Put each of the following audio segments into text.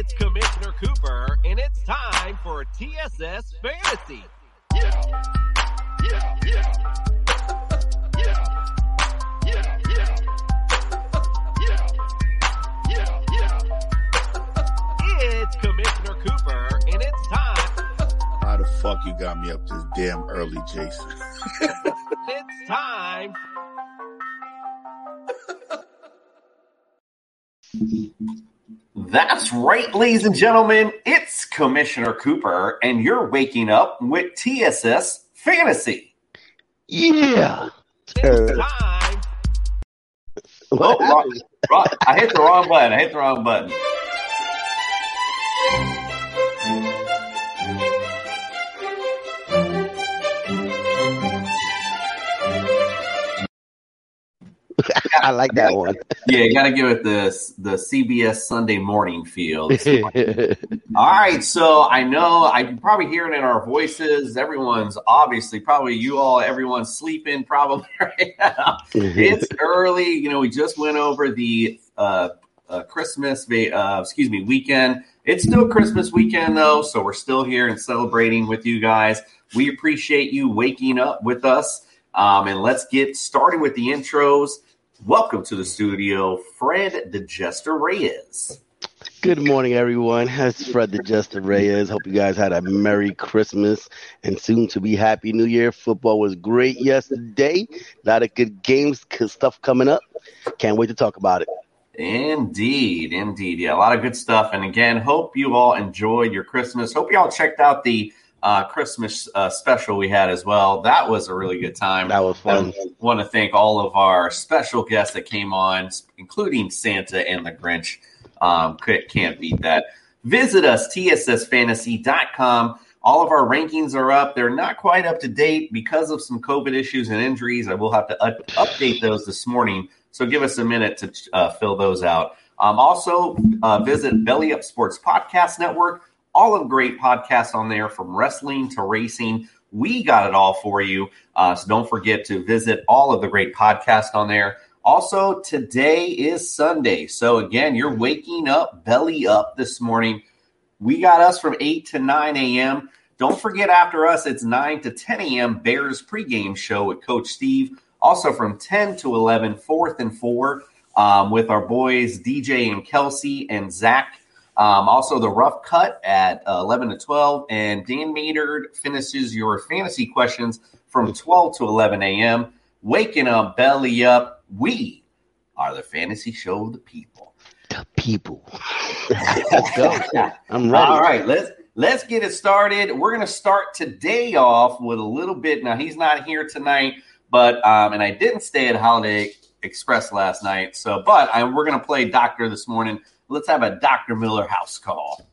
It's Commissioner Cooper, and it's time for TSS Fantasy. Yeah, yeah, yeah. yeah, yeah, yeah, yeah, yeah, yeah, yeah. It's Commissioner Cooper, and it's time. How the fuck you got me up this damn early, Jason? it's time. That's right, ladies and gentlemen. It's Commissioner Cooper, and you're waking up with TSS Fantasy. Yeah. It's time. What Oh, wrong, wrong- I hit the wrong button. I hit the wrong button. I like that one. Yeah, you got to give it the the CBS Sunday morning feel. All right, so I know I'm probably hearing in our voices. Everyone's obviously probably you all. Everyone's sleeping probably right now. it's early. You know, we just went over the uh, uh, Christmas, uh, excuse me, weekend. It's still Christmas weekend though, so we're still here and celebrating with you guys. We appreciate you waking up with us. Um, and let's get started with the intros. Welcome to the studio, Fred the Jester Reyes. Good morning, everyone. It's Fred the Jester Reyes. Hope you guys had a Merry Christmas and soon to be Happy New Year. Football was great yesterday. A lot of good games, good stuff coming up. Can't wait to talk about it. Indeed, indeed. Yeah, a lot of good stuff. And again, hope you all enjoyed your Christmas. Hope you all checked out the uh, Christmas uh, special we had as well. That was a really good time. That was fun. I want to thank all of our special guests that came on, including Santa and the Grinch. Um, can't beat that. Visit us, tssfantasy.com. All of our rankings are up. They're not quite up to date because of some COVID issues and injuries. I will have to up- update those this morning. So give us a minute to uh, fill those out. Um, also, uh, visit Belly Up Sports Podcast Network. All of great podcasts on there from wrestling to racing. We got it all for you. Uh, so don't forget to visit all of the great podcasts on there. Also, today is Sunday. So again, you're waking up belly up this morning. We got us from 8 to 9 a.m. Don't forget, after us, it's 9 to 10 a.m. Bears pregame show with Coach Steve. Also from 10 to 11, fourth and four um, with our boys DJ and Kelsey and Zach. Um, also, the rough cut at uh, 11 to 12. And Dan Maynard finishes your fantasy questions from 12 to 11 a.m. Waking up, belly up. We are the fantasy show of the people. The people. Let's go. I'm ready. All right, let's let's get it started. We're gonna start today off with a little bit. Now he's not here tonight, but um, and I didn't stay at Holiday Express last night. So, but I, we're gonna play Doctor this morning. Let's have a Doctor Miller house call.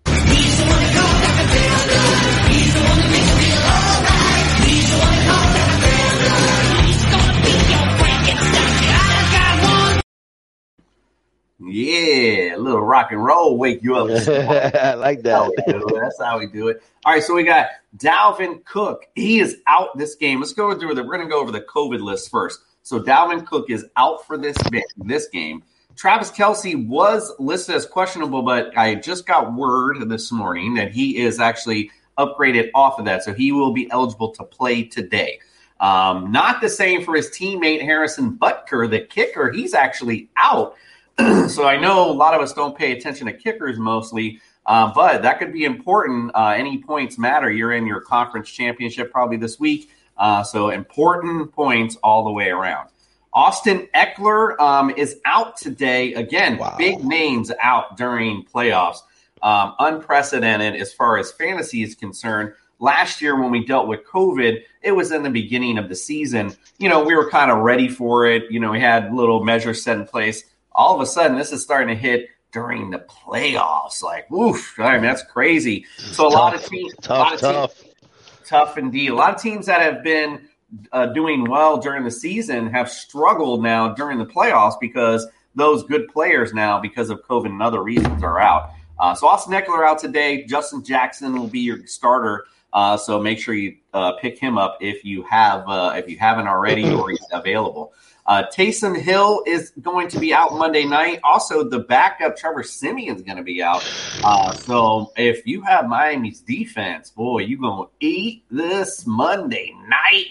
Yeah, a little rock and roll wake you up. I like That's how that. do it. That's how we do it. All right, so we got Dalvin Cook. He is out this game. Let's go through the. We're going to go over the COVID list first. So Dalvin Cook is out for this this game. Travis Kelce was listed as questionable, but I just got word this morning that he is actually upgraded off of that, so he will be eligible to play today. Um, not the same for his teammate Harrison Butker, the kicker. He's actually out. so I know a lot of us don't pay attention to kickers mostly, uh, but that could be important. Uh, any points matter. You're in your conference championship probably this week, uh, so important points all the way around. Austin Ekeler um, is out today. Again, Wow. big names out during playoffs. Um, unprecedented as far as fantasy is concerned. last year when we dealt with COVID, it was in the beginning of the season. You know, we were kind of ready for it. You know, we had little measures set in place. All of a sudden, this is starting to hit during the playoffs. Like, oof, I mean, that's crazy. So a tough, lot of teams, tough, of tough. Teams, tough indeed. A lot of teams that have been uh, doing well during the season have struggled now during the playoffs because those good players now, because of COVID and other reasons, are out. Uh, so Austin Ekeler out today. Justin Jackson will be your starter. Uh, so make sure you uh, pick him up if you have uh, if you haven't already or he's available. Uh, Taysom Hill is going to be out Monday night. Also, the backup Trevor Siemian is going to be out. Uh, so if you have Miami's defense, boy, you're going to eat this Monday night.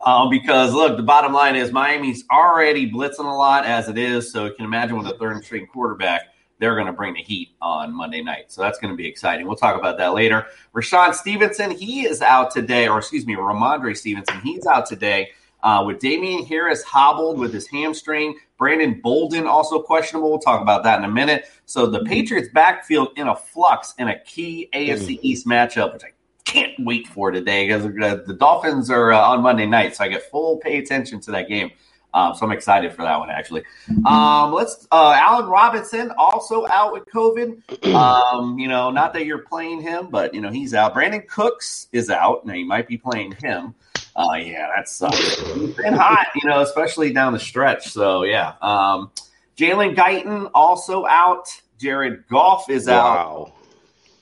Uh, because look, the bottom line is Miami's already blitzing a lot as it is. So you can imagine with a third string quarterback, they're going to bring the heat on Monday night. So that's going to be exciting. We'll talk about that later. Rashawn Stevenson, he is out today, or excuse me, Rhamondre Stevenson, he's out today. Uh, with Damien Harris hobbled with his hamstring, Brandon Bolden also questionable. We'll talk about that in a minute. So the Patriots backfield in a flux in a key AFC East matchup, which I can't wait for today because the Dolphins are uh, on Monday night, so I get full pay attention to that game. Um, so I'm excited for that one actually. Um, let's uh, Allen Robinson also out with COVID. Um, you know, not that you're playing him, but you know he's out. Brandin Cooks is out. Now you might be playing him. Oh yeah, that sucks. Been hot, you know, especially down the stretch. So yeah. Um, Jalen Guyton also out. Jared Goff is out. Wow.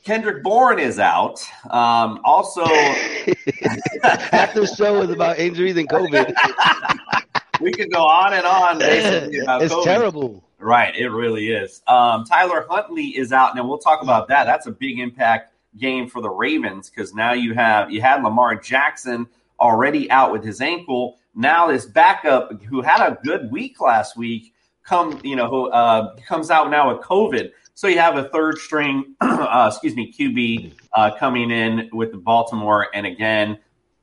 Kendrick Bourne is out. Um, also, half the show is about injuries and COVID. we could go on and on. Basically about it's COVID. terrible. Right, it really is. Um, Tyler Huntley is out, and we'll talk about that. That's a big impact game for the Ravens because now you have you had Lamar Jackson already out with his ankle. Now this backup who had a good week last week come you know who uh, comes out now with COVID. So you have a third string, uh, excuse me, QB uh, coming in with the Baltimore, and again,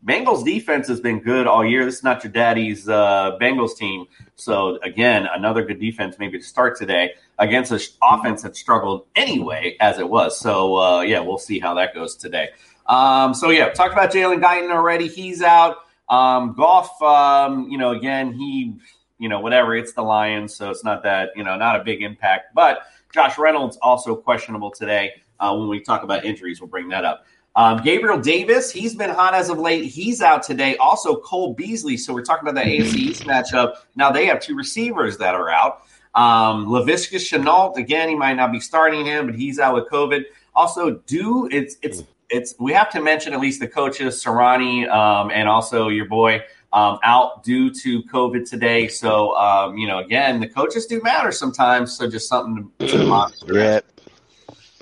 Bengals defense has been good all year. This is not your daddy's uh, Bengals team. So again, another good defense maybe to start today against an offense that struggled anyway as it was. So uh, yeah, we'll see how that goes today. Um, so yeah, talked about Jalen Guyton already. He's out. Um, Goff, um, you know, again, he, you know, whatever. It's the Lions, so it's not that you know, not a big impact. But Josh Reynolds also questionable today. Uh, when we talk about injuries, we'll bring that up. Um, Gabriel Davis, he's been hot as of late. He's out today. Also, Cole Beasley. So we're talking about that AFC East matchup. Now they have two receivers that are out. Um, Laviska Shenault, again, he might not be starting him, but he's out with COVID. Also, do it's it's it's we have to mention at least the coaches, Sirianni, um, and also your boy um, out due to COVID today. So um, you know, again, the coaches do matter sometimes. So just something to, to monitor.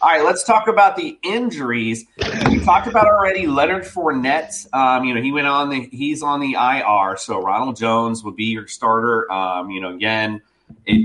All right, let's talk about the injuries. We talked about already Leonard Fournette. Um, you know, he went on the he's on the IR, so Ronald Jones would be your starter. Um, you know, again,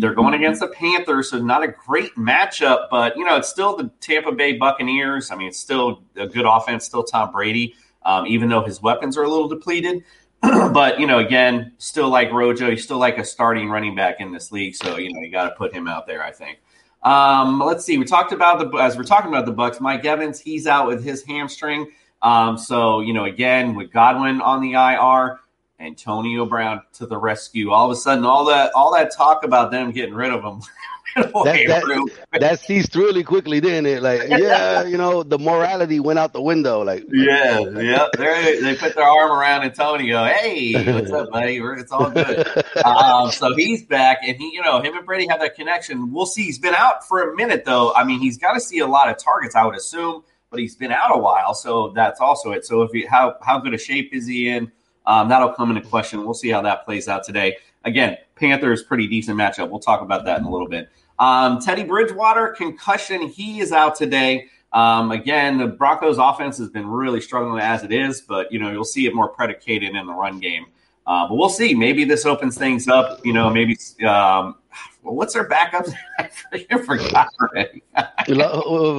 they're going against the Panthers, so not a great matchup, but you know, it's still the Tampa Bay Buccaneers. I mean, it's still a good offense, still Tom Brady, um, even though his weapons are a little depleted. but you know, again, still like Rojo, he's still like a starting running back in this league, so you know, you got to put him out there. I think. Um, let's see. We talked about the as we're talking about the Bucs. Mike Evans, he's out with his hamstring. Um, so you know, again, with Godwin on the IR, Antonio Brown to the rescue. All of a sudden, all that all that talk about them getting rid of him. that, that, that ceased really quickly, didn't it? Like, yeah, you know, the morality went out the window. Like, yeah, yeah, they they put their arm around Antonio. Hey, what's up, buddy? It's all good. um, so he's back, and he, you know, him and Brady have that connection. We'll see. He's been out for a minute, though. I mean, he's got to see a lot of targets, I would assume, but he's been out a while, so that's also it. So if he, how how good a shape is he in? Um, that'll come into question. We'll see how that plays out today. Again, Panthers pretty decent matchup. We'll talk about that in a little bit. Um, Teddy Bridgewater concussion. He is out today. Um, again, the Broncos offense has been really struggling as it is, but you know you'll see it more predicated in the run game. Uh, but we'll see. Maybe this opens things up. You know, maybe um, well, what's their backups? I forgot already.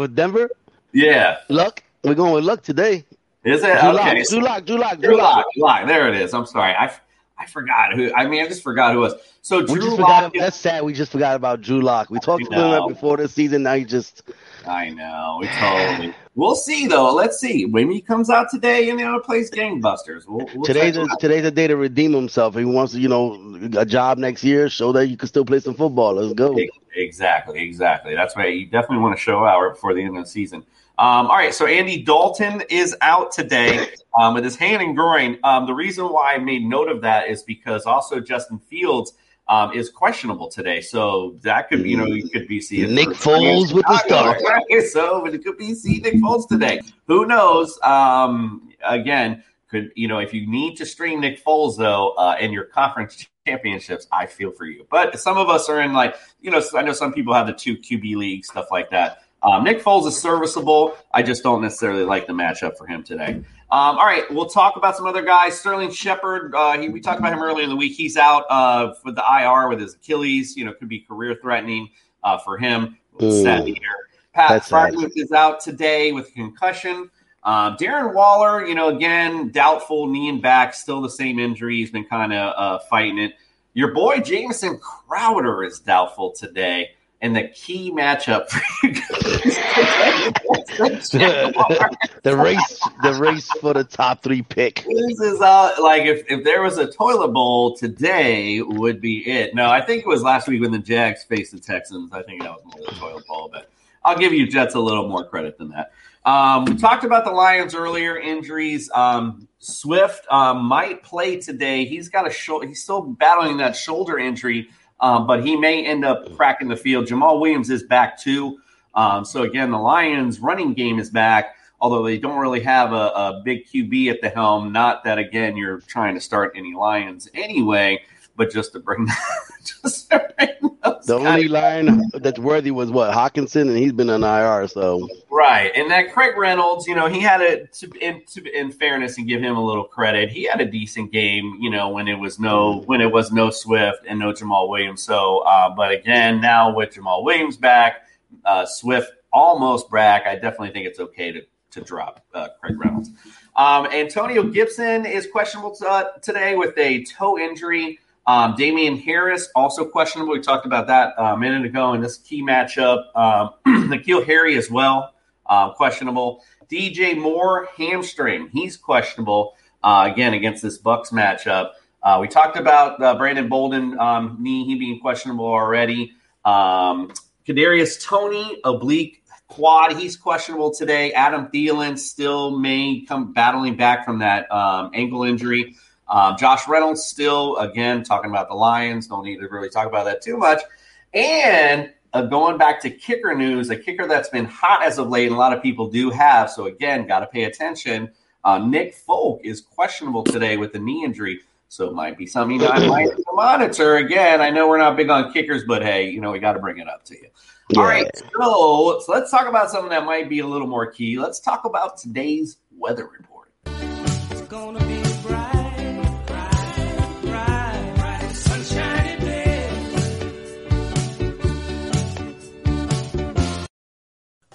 Denver. Yeah, Luck. We're going with Luck today. Is it? Drew okay. Drew Lock, Drew Lock, Drew Lock. Lock. There it is. I'm sorry. I, I forgot who. I mean, I just forgot who it was. So we Drew just Lock. forgot, that's sad. We just forgot about Drew Lock. We talked about him before this season. Now he just I know. We totally. We'll see though. Let's see. Maybe he comes out today and you know plays gangbusters. We'll, we'll today's a, today's a day to redeem himself. If he wants you know, a job next year, show that you can still play some football. Let's go. Exactly, exactly. That's why you definitely want to show out right before the end of the season. Um, all right, so Andy Dalton is out today um, with his hand and groin. Um, the reason why I made note of that is because also Justin Fields um, is questionable today. So that could be, you know, you could be seeing Nick Foles with the start. Right? So it could be seeing Nick Foles today. Who knows? Um, again, could you know if you need to stream Nick Foles though uh, in your conference championships, I feel for you. But some of us are in like you know I know some people have the two QB league stuff like that. Um, Nick Foles is serviceable. I just don't necessarily like the matchup for him today. Um, all right, we'll talk about some other guys. Sterling Shepard, uh, he, we talked about him earlier in the week. He's out uh, for the IR with his Achilles. You know, could be career threatening uh, for him. Sad to hear. Pat Freiermuth is out today with a concussion. Um, Darren Waller, you know, again, doubtful knee and back, still the same injury. He's been kind of uh, fighting it. Your boy Jamison Crowder is doubtful today and the key matchup the race the race for the top three pick. This is uh, like if, if there was a toilet bowl today would be it. No i think it was last week when the jags faced the texans. I think that was more the toilet bowl but i'll give you jets a little more credit than that. Um, we talked about the lions earlier injuries. Um, swift um, might play today. He's got a shoulder he's still battling that shoulder injury um, but he may end up cracking the field. Jamaal Williams is back too. Um, so again, the Lions' running game is back, although they don't really have a, a, big QB at the helm. Not that again you're trying to start any Lions anyway, but just to bring, just to bring the only line that's worthy was what Hockenson, and he's been on IR. So right, and that Craig Reynolds, you know, he had a to, in, to, in fairness and give him a little credit. He had a decent game, you know, when it was no when it was no Swift and no Jamaal Williams. So, uh, but again, now with Jamaal Williams back, uh, Swift almost back, I definitely think it's okay to to drop uh, Craig Reynolds. Um, Antonio Gibson is questionable t- uh, today with a toe injury. Um, Damien Harris also questionable. We talked about that uh, a minute ago in this key matchup. Um, N'Keal Harry as well, uh, questionable. DJ Moore hamstring, he's questionable uh, again against this Bucs matchup. Uh, we talked about uh, Brandon Bolden um, knee, he being questionable already. Um, Kadarius Toney oblique quad, he's questionable today. Adam Thielen still may come battling back from that um, ankle injury. Um, Josh Reynolds still, again, talking about the Lions. Don't need to really talk about that too much. And uh, going back to kicker news, a kicker that's been hot as of late, and a lot of people do have. So, again, got to pay attention. Uh, Nick Folk is questionable today with the knee injury. So it might be something I might monitor. Again, I know we're not big on kickers, but hey, you know, we got to bring it up to you. Yeah. All right, so, so let's talk about something that might be a little more key. Let's talk about today's weather report.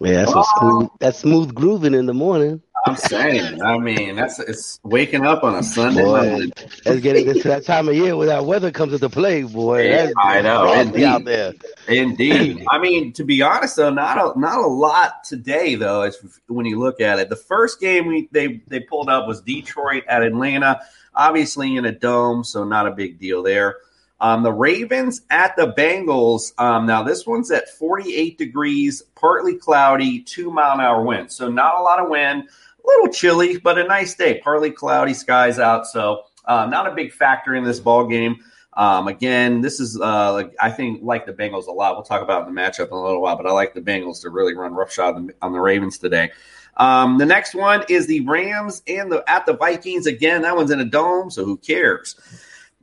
Yeah, that's what ah. smooth. That's smooth grooving in the morning. I'm saying. I mean, that's it's waking up on a Sunday boy, Let's get into that time of year where that weather comes into play, boy. Yeah, I know. Indeed. Out there. Indeed. I mean, to be honest though, not a not a lot today though. As when you look at it, the first game we they they pulled up was Detroit at Atlanta, obviously in a dome, so not a big deal there. Um, the Ravens at the Bengals. Um, now, this one's at 48 degrees, partly cloudy, two mile an hour wind. So, not a lot of wind, a little chilly, but a nice day. Partly cloudy, skies out. So, uh, not a big factor in this ball game. Um, again, this is uh, I think like the Bengals a lot. We'll talk about the matchup in a little while, but I like the Bengals to really run roughshod on the, on the Ravens today. Um, the next one is the Rams and the at the Vikings. Again, that one's in a dome, so who cares?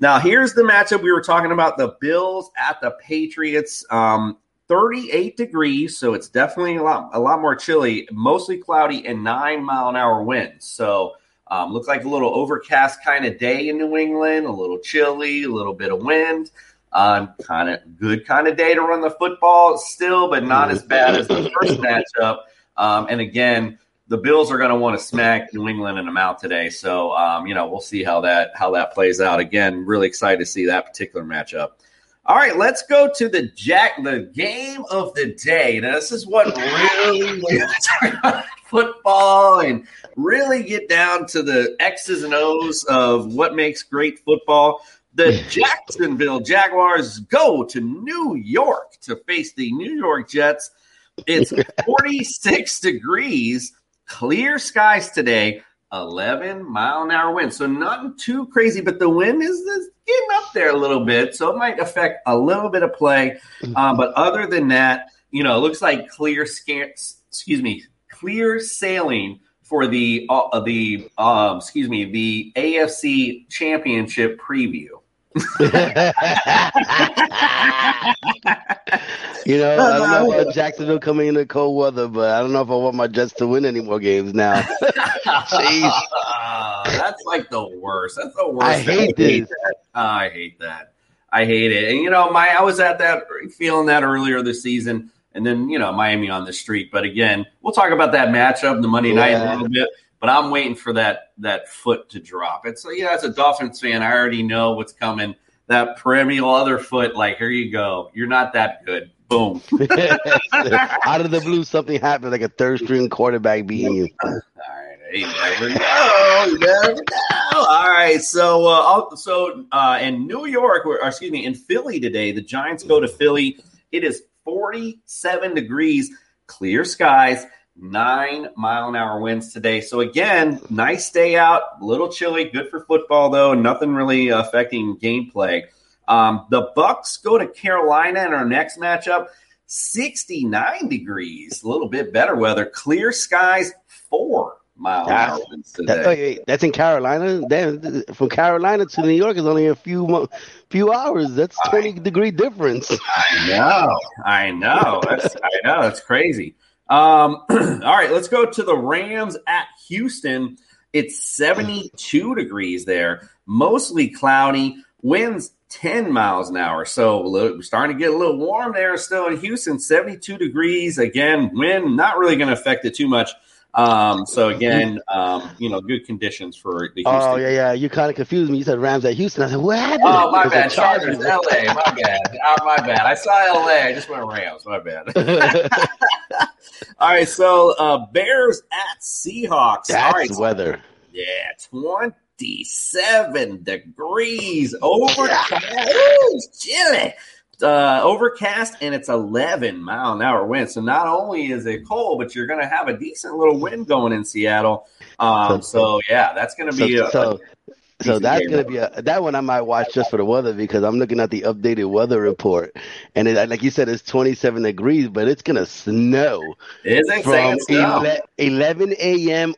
Now, here's the matchup we were talking about the Bills at the Patriots. Um, 38 degrees, so it's definitely a lot, a lot more chilly, mostly cloudy, and nine mile an hour winds. So, um, looks like a little overcast kind of day in New England, a little chilly, a little bit of wind. Um, kind of good kind of day to run the football still, but not as bad as the first matchup. Um, and again, the Bills are going to want to smack New England in the mouth today. So, um, you know, we'll see how that how that plays out. Again, really excited to see that particular matchup. All right, let's go to the Jack the game of the day. Now, this is what really football and really get down to the X's and O's of what makes great football. The Jacksonville Jaguars go to New York to face the New York Jets. It's 46 degrees Clear skies today, 11 mile an hour wind. So nothing too crazy, but the wind is, is getting up there a little bit. So it might affect a little bit of play. Um, but other than that, you know, it looks like clear scans, excuse me, clear sailing for the uh, the um, excuse me the AFC Championship preview. you know, I don't know about Jacksonville coming in the cold weather, but I don't know if I want my Jets to win any more games now. Jeez. that's like the worst. That's the worst. I hate I hate this. that. Oh, I hate that. I hate it. And you know, my I was at that feeling that earlier this season, and then you know Miami on the street. But again, we'll talk about that matchup the Monday night a little bit. But I'm waiting for that that foot to drop. It's yeah, as a Dolphins fan, I already know what's coming. That perennial other foot, like here you go. You're not that good. Boom. Out of the blue, something happened like a third string quarterback beating you. All right, you never know. You never know. All right, so uh, so uh, in New York, or excuse me, in Philly today, the Giants go to Philly. It is forty-seven degrees, clear skies, nine mile an hour winds today. So again, nice day out, a little chilly, good for football though. Nothing really affecting gameplay. Um, the Bucs go to Carolina in our next matchup. 69 degrees, a little bit better weather, clear skies, four mile an hour winds today. wait, that's in Carolina. Damn, from Carolina to New York is only a few few hours. That's twenty degree difference. I know, I know, that's, I know, that's crazy. Um, all right, let's go to the Rams at Houston. It's 72 degrees there, mostly cloudy, winds 10 miles an hour. So we're starting to get a little warm there still in Houston, 72 degrees. Again, wind not really going to affect it too much. Um, so again, um, you know, good conditions for the Houston. Oh yeah, yeah. You kind of confused me. You said Rams at Houston. I said, what happened? Oh, my bad. Chargers, LA. My bad. Oh, my bad. I saw LA. I just went Rams. My bad. All right. So, uh, Bears at Seahawks. All That's right. weather. Yeah. 27 degrees. Overcast. Ooh, chilly. Uh, overcast and it's 11 mile an hour wind. So not only is it cold, but you're going to have a decent little wind going in Seattle. Um, so yeah, that's going to So, be a, so, so that's gonna be a that one I might watch just for the weather because I'm looking at the updated weather report, and it, like you said, it's 27 degrees, but it's gonna snow from snow? 11, 11 a.m.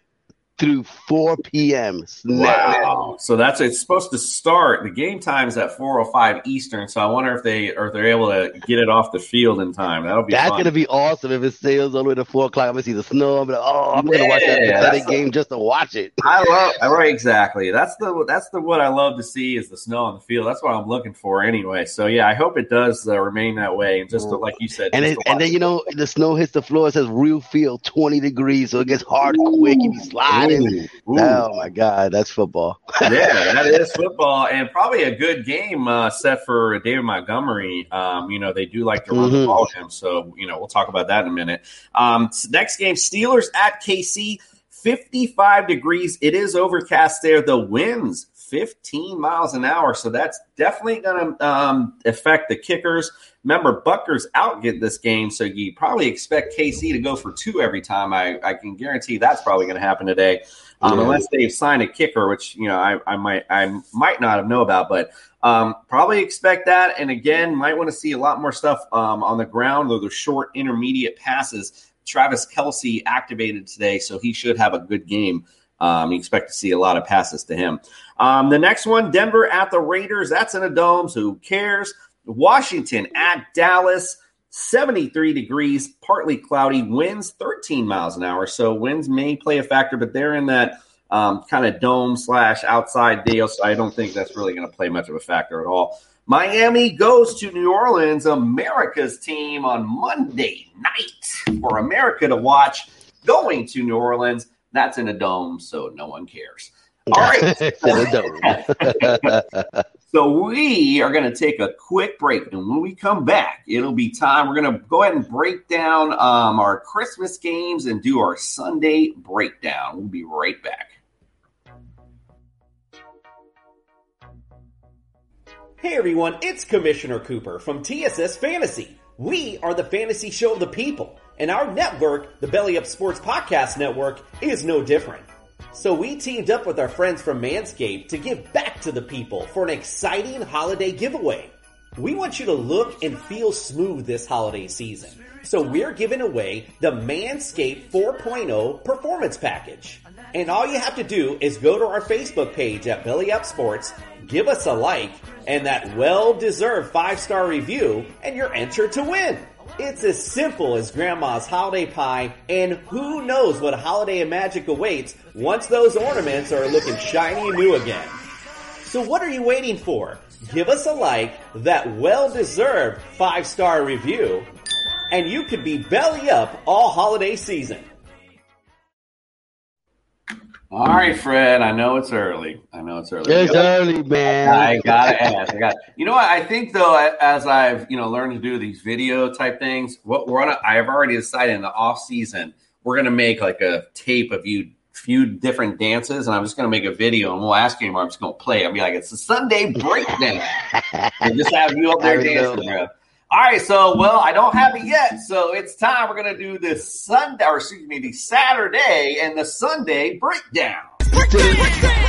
through 4 p.m. Wow. So that's it's supposed to start. The game time's at 4:05 Eastern. So I wonder if they or if they're able to get it off the field in time. That'll be That's fun. gonna be awesome if it sails all the way to four o'clock. I'm gonna see the snow. I'm like, oh, I'm gonna watch that pathetic game just to watch it. I love right exactly. That's the that's the what I love to see is the snow on the field. That's what I'm looking for anyway. So yeah, I hope it does uh, remain that way. And just to, like you said, And it, and then you know the snow hits the floor. It says real feel 20 degrees, so it gets hard quick. You be sliding. Ooh, ooh. Oh my god, that's football. yeah, that is football, and probably a good game uh, set for David Montgomery. Um, you know, they do like to run the Mhm. ball him, so you know we'll talk about that in a minute. Um, next game, Steelers at KC, fifty-five degrees. It is overcast there. The winds fifteen miles an hour, so that's definitely going to um, affect the kickers. Remember, Butker's out get this game, so you probably expect KC to go for two every time. I, I can guarantee that's probably going to happen today um, Yeah. unless they've signed a kicker, which you know I, I might I might not have know about, but um, probably expect that. And again, might want to see a lot more stuff um, on the ground or the short intermediate passes. Travis Kelce activated today, so he should have a good game. Um, you expect to see a lot of passes to him. Um, the next one, Denver at the Raiders. That's in a dome, so who cares? Washington at Dallas. 73 degrees, partly cloudy, winds 13 miles an hour. So winds may play a factor, but they're in that um, kind of dome slash outside deal. So I don't think that's really going to play much of a factor at all. Miami goes to New Orleans, America's team on Monday night for America to watch. Going to New Orleans, that's in a dome, so no one cares. All right. so we are going to take a quick break, and when we come back, it'll be time. We're going to go ahead and break down um, our Christmas games and do our Sunday breakdown. We'll be right back. Hey everyone, it's Commissioner Cooper from TSS Fantasy. We are the fantasy show of the people, and our network, the Belly Up Sports Podcast Network, is no different. So we teamed up with our friends from Manscaped to give back to the people for an exciting holiday giveaway. We want you to look and feel smooth this holiday season. So we're giving away the Manscaped 4.0 Performance Package. And all you have to do is go to our Facebook page at Belly Up Sports, give us a like, and that well-deserved five-star review, and you're entered to win. It's as simple as grandma's holiday pie, and who knows what holiday magic awaits once those ornaments are looking shiny and new again. So what are you waiting for? Give us a like, that well-deserved five-star review, and you could be belly up all holiday season. All right, Fred. I know it's early. I know it's early. It's early, man. I gotta ask. I got. You know what? I think though, as I've you know learned to do these video type things, what we're on. I've already decided in the off season we're gonna make like a tape of you few different dances, and I'm just gonna make a video, and we'll ask you. I'm just gonna play. I'll be like, it's a Sunday breakdown, and just have you up there dancing, bro. All right, so well, I don't have it yet, so it's time. We're gonna do this Sunday, or excuse me, the Saturday and the Sunday breakdown. breakdown, breakdown.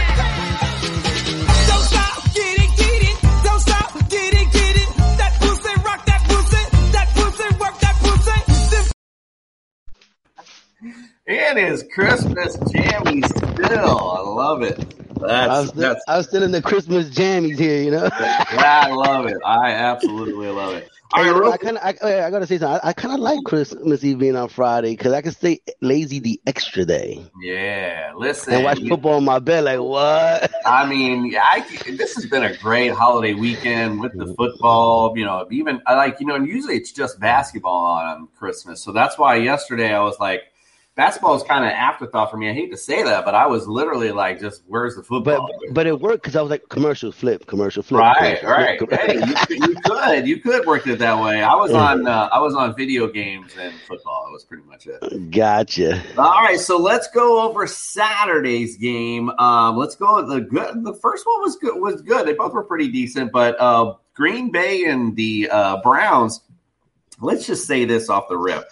It is Christmas jammies still. I love it. That's, I, was still, that's, I was still in the Christmas jammies here, you know. I love it. I absolutely love it. Hey, I kind of, I, I, gotta say something. I, I kind of like Christmas Eve being on Friday because I can stay lazy the extra day. Yeah, listen, and watch football on my bed. Like what? I mean, I this has been a great holiday weekend with the mm-hmm. football. You know, even I like you know, and usually it's just basketball on Christmas, so that's why yesterday I was like basketball is kind of afterthought for me. I hate to say that, but I was literally like, just where's the football? But but it worked because I was like commercial flip, commercial flip. Right, commercial right. Flip, hey, you, you, could you could work it that way. I was on uh, I was on video games and football. That was pretty much it. Gotcha. All right, so let's go over Saturday's game. Um, let's go the good. The first one was good. Was good. They both were pretty decent, but uh, Green Bay and the uh, Browns. Let's just say this off the rip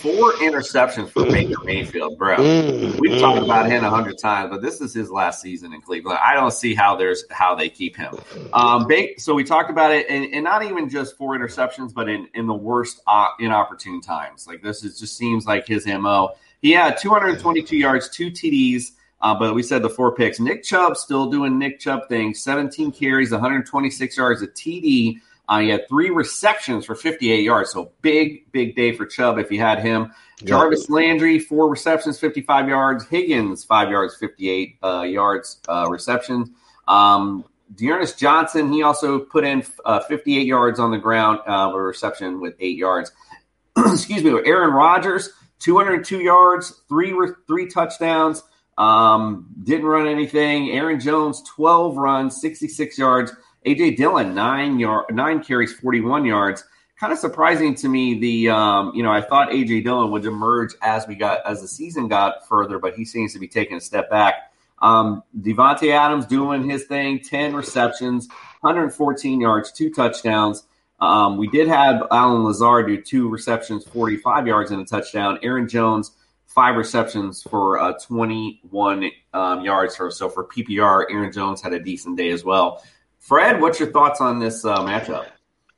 four interceptions for Baker Mayfield, bro. Mm, We've mm. talked about him a hundred times, but this is his last season in Cleveland. I don't see how there's how they keep him. Um, so we talked about it, and, and, not even just four interceptions, but in in the worst uh, inopportune times. Like this is just seems like his mo. He had 222 yards, two TDs. Uh, but we said the four picks. Nick Chubb still doing Nick Chubb things. 17 carries, 126 yards, a TD. Uh, he had three receptions for 58 yards. So big, big day for Chubb if you had him. Jarvis Landry, four receptions, 55 yards. Higgins, five yards, 58 uh, yards uh, reception. Um, D'Ernest Johnson, he also put in uh, 58 yards on the ground uh, with a reception with eight yards. Excuse me. Aaron Rodgers, 202 yards, three three touchdowns. Um, didn't run anything. Aaron Jones, 12 runs, 66 yards. AJ Dillon nine yard nine carries, forty one yards. Kind of surprising to me. The um, you know I thought AJ Dillon would emerge as we got as the season got further, but he seems to be taking a step back. Um, Davante Adams doing his thing, ten receptions, 114 yards, two touchdowns. Um, we did have Allen Lazard do two receptions, 45 yards and a touchdown. Aaron Jones five receptions for uh, 21 um, yards or so for PPR. Aaron Jones had a decent day as well. Fred, what's your thoughts on this uh, matchup?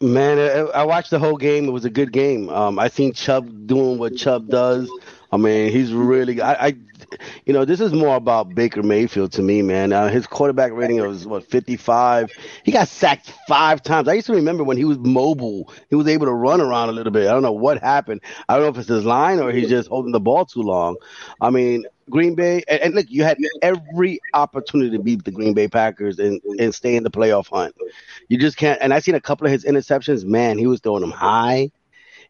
Man, I watched the whole game. It was a good game. Um, I think Chubb doing what Chubb does. I mean, he's really. I, I you know, this is more about Baker Mayfield to me, man. Uh, his quarterback rating was what 55. He got sacked five times. I used to remember when he was mobile, he was able to run around a little bit. I don't know what happened. I don't know if it's his line or he's just holding the ball too long. I mean, Green Bay, and, and look, you had every opportunity to beat the Green Bay Packers and, and stay in the playoff hunt. You just can't. And I seen a couple of his interceptions. Man, he was throwing them high.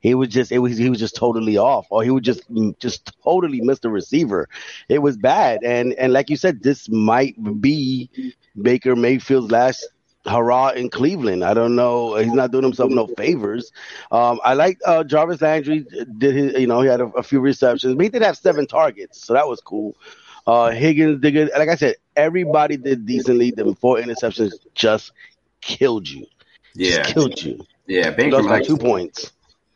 He was just it was he was just totally off, or he would just mm, just totally miss the receiver. It was bad, and and like you said, this might be Baker Mayfield's last hurrah in Cleveland. I don't know. He's not doing himself no favors. Um, I like uh, Jarvis Landry did his, you know, he had a, a, few receptions, but he did have seven targets, so that was cool. Uh, Higgins did good. Like I said, everybody did decently. The four interceptions just killed you. Yeah, just killed you. Yeah, Baker two points.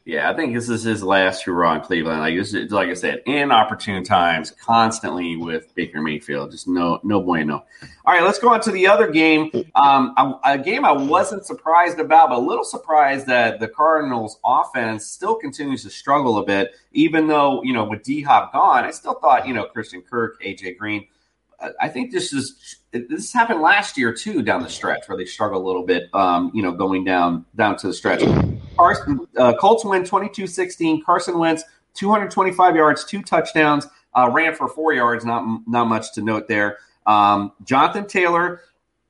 Yeah, I think this is his last hurrah in Cleveland. Like this, is, like I said, inopportune times, constantly with Baker Mayfield. Just no, no bueno. All right, let's go on to the other game. Um, a, a, game I wasn't surprised about, but a little surprised that the Cardinals' offense still continues to struggle a bit. Even though you know with D Hop gone, I still thought you know Christian Kirk, AJ Green. I think this is this happened last year too down the stretch where they struggle a little bit. Um, you know, going down down to the stretch. Carson, uh, Colts win 22-16. Carson Wentz 225 yards, two touchdowns, uh, ran for four yards. Not not much to note there. Um, Jonathan Taylor,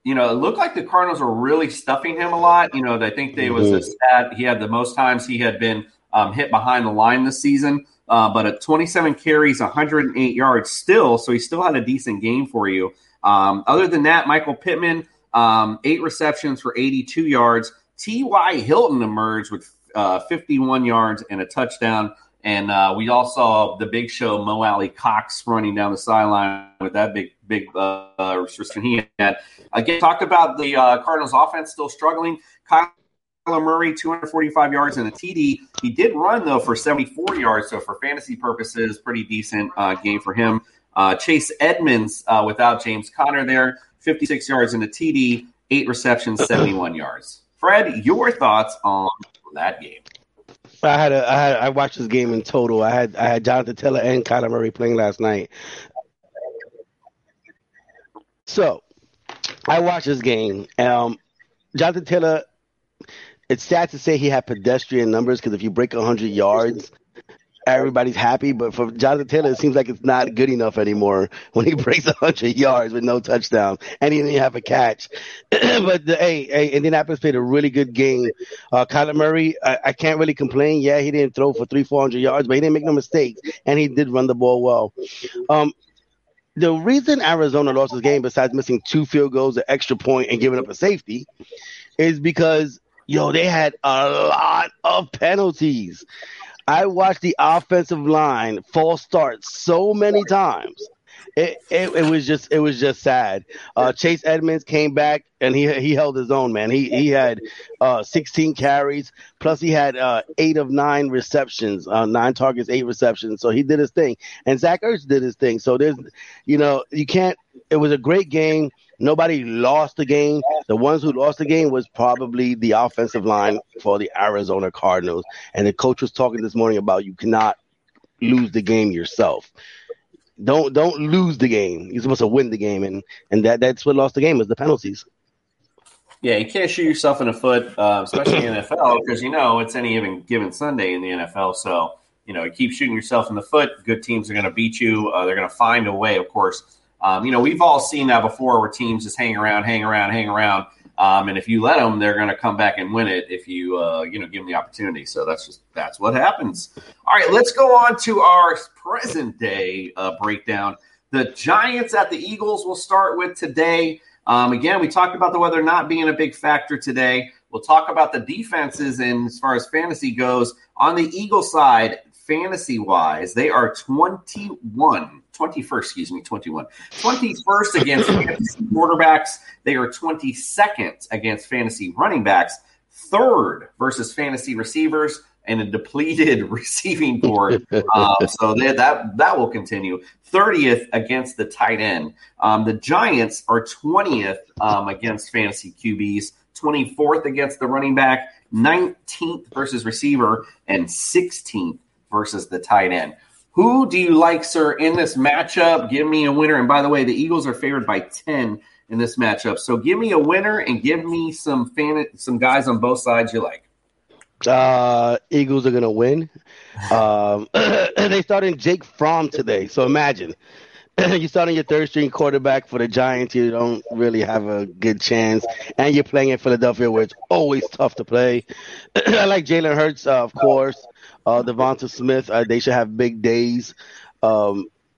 you know, it looked like the Cardinals were really stuffing him a lot. You know, I think they was a stat. He had the most times he had been um, hit behind the line this season. Uh, but at 27 carries, 108 yards still, so he still had a decent game for you. Um, other than that, Michael Pittman, um, eight receptions for 82 yards. T.Y. Hilton emerged with uh, 51 yards and a touchdown. And uh, we all saw the big show, Mo Alie-Cox running down the sideline with that big, big uh, restriction he had. Again, talked about the uh, Cardinals offense still struggling. Kyler Murray, 245 yards and a TD. He did run, though, for 74 yards. So, for fantasy purposes, pretty decent uh, game for him. Uh, Chase Edmonds, uh, without James Conner there, 56 yards and a TD, eight receptions, 71 yards. Fred, your thoughts on that game? I had a, I had I watched this game in total. I had I had Jonathan Taylor and Kyler Murray playing last night. So I watched this game. Um, Jonathan Taylor. It's sad to say he had pedestrian numbers because if you break hundred yards, everybody's happy. But for Jonathan Taylor, it seems like it's not good enough anymore when he breaks 100 yards with no touchdown and he didn't have a catch. but the, hey, hey, Indianapolis played a really good game. Uh, Kyler Murray, I, I, can't really complain. Yeah, he didn't throw for three, 400 yards, but he didn't make no mistakes and he did run the ball well. Um, the reason Arizona lost this game, besides missing two field goals, an extra point, and giving up a safety, is because yo, they had a lot of penalties. I watched the offensive line false start so many times. It, it, it was just it was just sad. Uh, Chase Edmonds came back and he he held his own man. He he had uh, 16 carries plus he had uh, eight of nine receptions, uh, nine targets, eight receptions. So he did his thing, and Zach Ertz did his thing. So there's you know you can't. It was a great game. Nobody lost the game. The ones who lost the game was probably the offensive line for the Arizona Cardinals. And the coach was talking this morning about you cannot lose the game yourself. Don't don't lose the game. You're supposed to win the game, and and that that's what lost the game was the penalties. Yeah, you can't shoot yourself in the foot, uh, especially in the NFL, because you know it's any given given Sunday in the NFL. So you know, you keep shooting yourself in the foot. Good teams are going to beat you. Uh, they're going to find a way, of course, um, you know, we've all seen that before where teams just hang around, hang around, hang around. Um, and if you let them, they're going to come back and win it if you, uh, you know, give them the opportunity. So that's just that's what happens. All right, let's go on to our present day uh, breakdown. The Giants at the Eagles. We'll start with today. Um, again, we talked about the weather not being a big factor today. We'll talk about the defenses and as far as fantasy goes. On the Eagle side, fantasy wise, they are 21 21st, excuse me, 21. 21st against fantasy quarterbacks. They are 22nd against fantasy running backs. Third versus fantasy receivers and a depleted receiving board. um, so they, that that will continue. 30th against the tight end. Um, the Giants are 20th um, against fantasy QBs, 24th against the running back, 19th versus receiver, and 16th versus the tight end. Who do you like, sir, in this matchup? Give me a winner. And by the way, the Eagles are favored by 10 in this matchup. So give me a winner and give me some fan, some guys on both sides you like. Uh, Eagles are gonna win. Um, they started Jake Fromm today, so imagine you're starting your third string quarterback for the Giants. You don't really have a good chance, and you're playing in Philadelphia, where it's always tough to play. I like Jalen Hurts, uh, of course. Uh, Devonta Smith, uh, they should have big days. Um,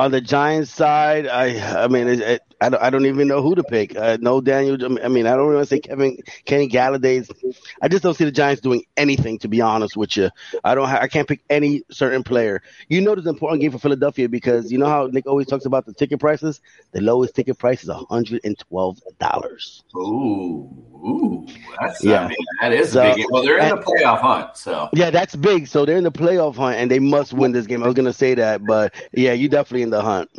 On the Giants side, I I mean, it, it, I, don't, I don't even know who to pick. Uh, no Daniel. I mean, I don't want to say Kevin Kenny Golladay's. I just don't see the Giants doing anything. To be honest with you, I don't. I can't pick any certain player. You know, it's an important game for Philadelphia because you know how Nick always talks about the ticket prices. The lowest ticket price is hundred and twelve dollars. Ooh, ooh, that's yeah. I mean, that is so, big. Well, they're in the playoff hunt, so yeah, that's big. So they're in the playoff hunt, and they must win this game. I was gonna say that, but yeah, you definitely in the hunt.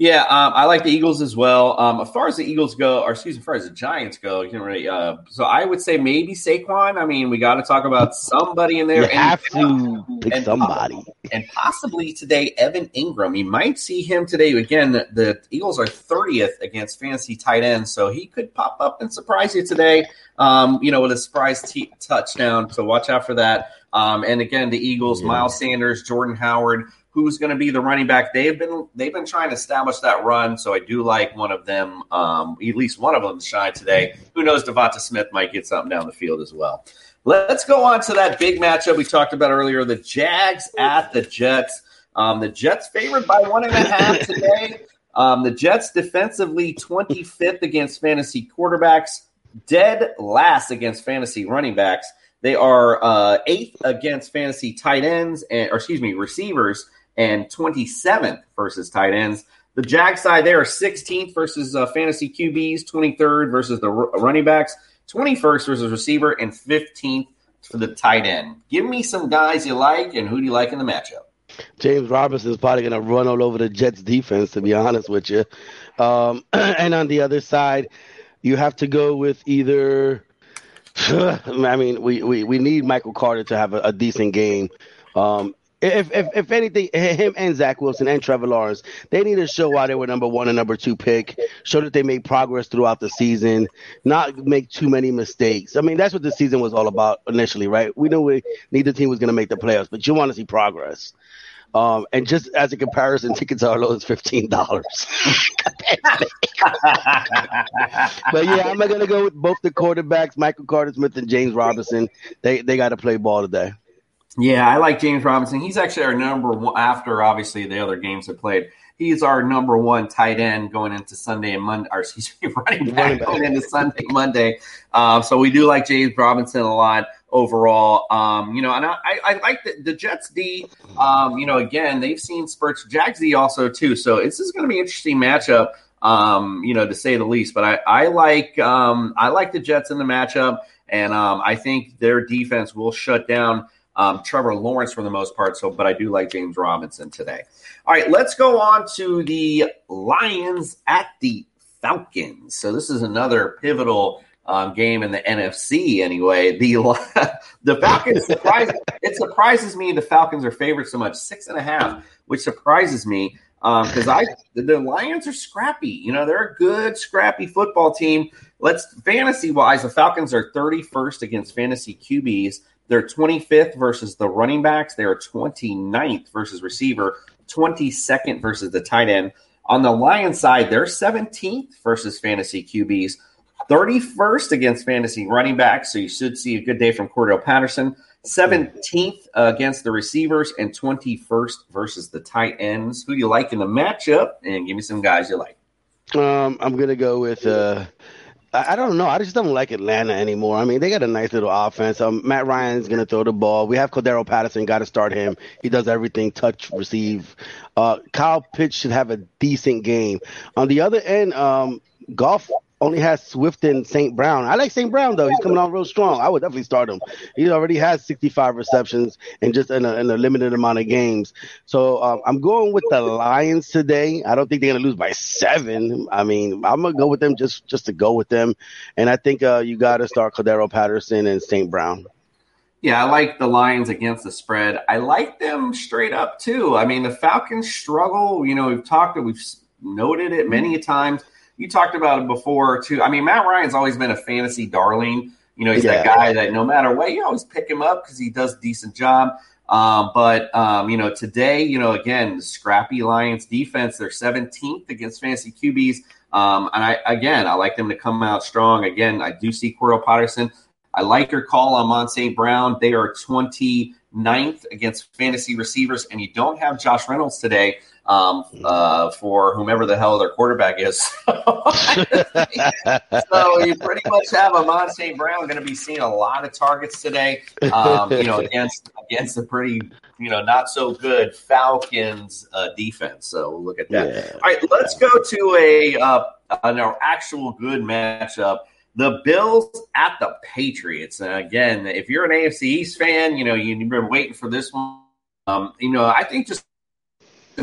Yeah, um, I like the Eagles as well. Um, as far as the Eagles go, or excuse me, as far as the Giants go, you know, really. Uh, so I would say maybe Saquon. I mean, we got to talk about somebody in there. You have to pick and somebody, and possibly today, Evan Engram. You might see him today again. The, the Eagles are thirtieth against fantasy tight ends, so he could pop up and surprise you today. Um, you know, with a surprise t- touchdown. So watch out for that. Um, and again, the Eagles, yeah. Miles Sanders, Jordan Howard who's going to be the running back. They've been they've been trying to establish that run, so I do like one of them, um, at least one of them, shine today. Who knows? Devonta Smith might get something down the field as well. Let's go on to that big matchup we talked about earlier: the Jags at the Jets. Um, the Jets favored by one and a half today. Um, the Jets defensively 25th against fantasy quarterbacks, dead last against fantasy running backs. They are uh, eighth against fantasy tight ends and, or excuse me, receivers, and 27th versus tight ends. The Jag side, they are 16th versus uh, fantasy QBs, 23rd versus the r- running backs, 21st versus receiver, and 15th for the tight end. Give me some guys you like, and who do you like in the matchup? James Robinson is probably going to run all over the Jets defense, to be honest with you. Um, and on the other side, you have to go with either. I mean, we, we, we need Michael Carter to have a, a decent game. Um, if, if if anything, him and Zach Wilson and Trevor Lawrence, they need to show why they were number one and number two pick. Show that they made progress throughout the season, not make too many mistakes. I mean, that's what the season was all about initially, right? We knew we, neither team was going to make the playoffs, but you want to see progress. Um, and just as a comparison, tickets are low as fifteen dollars. but yeah, I'm gonna go with both the quarterbacks, Michael Carter Smith and James Robinson. They they got to play ball today. Yeah, I like James Robinson. He's actually our number one after obviously the other games have played. He's our number one tight end going into Sunday and Monday, or excuse me, running back going into Sunday, Monday. Uh, so we do like James Robinson a lot overall. Um, you know, and I, I like the, the, Jets D. Um, you know, again, they've seen spurts. Jags D also too. So this is going to be an interesting matchup. Um, you know, to say the least. But I, I like um, I like the Jets in the matchup, and um, I think their defense will shut down um, Trevor Lawrence for the most part. So, but I do like James Robinson today. All right, let's go on to the Lions at the Falcons. So this is another pivotal um, game in the NFC. Anyway, the the Falcons surprise it surprises me the Falcons are favored so much six and a half, which surprises me because um, I the Lions are scrappy. You know, they're a good scrappy football team. Let's fantasy wise, the Falcons are 31st against fantasy QBs. They're 25th versus the running backs. They are 29th versus receiver, 22nd versus the tight end. On the Lions side, they're 17th versus fantasy QBs, 31st against fantasy running backs. So you should see a good day from Cordarrelle Patterson. 17th against the receivers and 21st versus the tight ends. Who do you like in the matchup? And give me some guys you like. Um, I'm gonna go with. Uh, I, don't know. I just don't like Atlanta anymore. I mean, they got a nice little offense. Um, Matt Ryan's gonna throw the ball. We have Cordarrelle Patterson. Got to start him. He does everything: touch, receive. Uh, Kyle Pitts should have a decent game. On the other end, um, Goff only has Swift and St. Brown. I like St. Brown though. He's coming on real strong. I would definitely start him. He already has 65 receptions and just in a, in a limited amount of games. So um, I'm going with the Lions today. I don't think they're gonna lose by seven. I mean, I'm gonna go with them just just to go with them. And I think uh, you got to start Cordarrelle Patterson and St. Brown. Yeah, I like the Lions against the spread. I like them straight up too. I mean, the Falcons struggle. You know, we've talked, we've noted it many times you talked about it before too. I mean, Matt Ryan's always been a fantasy darling. You know, he's yeah. that guy that no matter what, you always pick him up because he does a decent job. Um, but um, you know, today, you know, again, the scrappy Lions defense, they're 17th against fantasy QBs. Um, and I again, I like them to come out strong. Again, I do see Cordarrelle Patterson. I like your call on Mont St. Brown. They are 29th against fantasy receivers, and you don't have Josh Reynolds today um, uh, for whomever the hell their quarterback is. so you pretty much have Amon St. Brown going to be seeing a lot of targets today. Um, you know, against against a pretty you know not so good Falcons uh, defense. So look at that. Yeah. All right, let's go to a uh, an actual good matchup. The Bills at the Patriots. And again, if you're an AFC East fan, you know you've been waiting for this one. Um, you know, I think just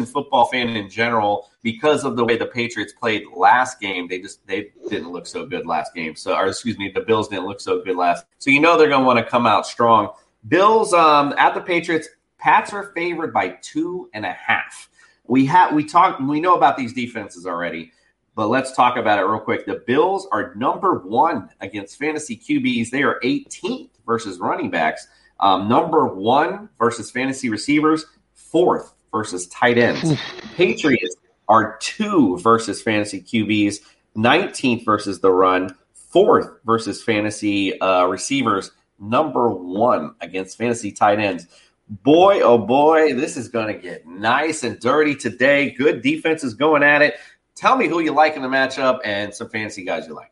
football fan in general because of the way the Patriots played last game. They just they didn't look so good last game. So, or excuse me, the Bills didn't look so good last. So you know they're going to want to come out strong. Bills um, at the Patriots. Pats are favored by two and a half. We have we talked we know about these defenses already, but let's talk about it real quick. The Bills are number one against fantasy QBs. They are 18th versus running backs. Um, number one versus fantasy receivers. Fourth versus tight ends. Patriots are two versus fantasy QBs, 19th versus the run, fourth versus fantasy uh, receivers, number one against fantasy tight ends. Boy, oh boy, this is going to get nice and dirty today. Good defense is going at it. Tell me who you like in the matchup and some fantasy guys you like.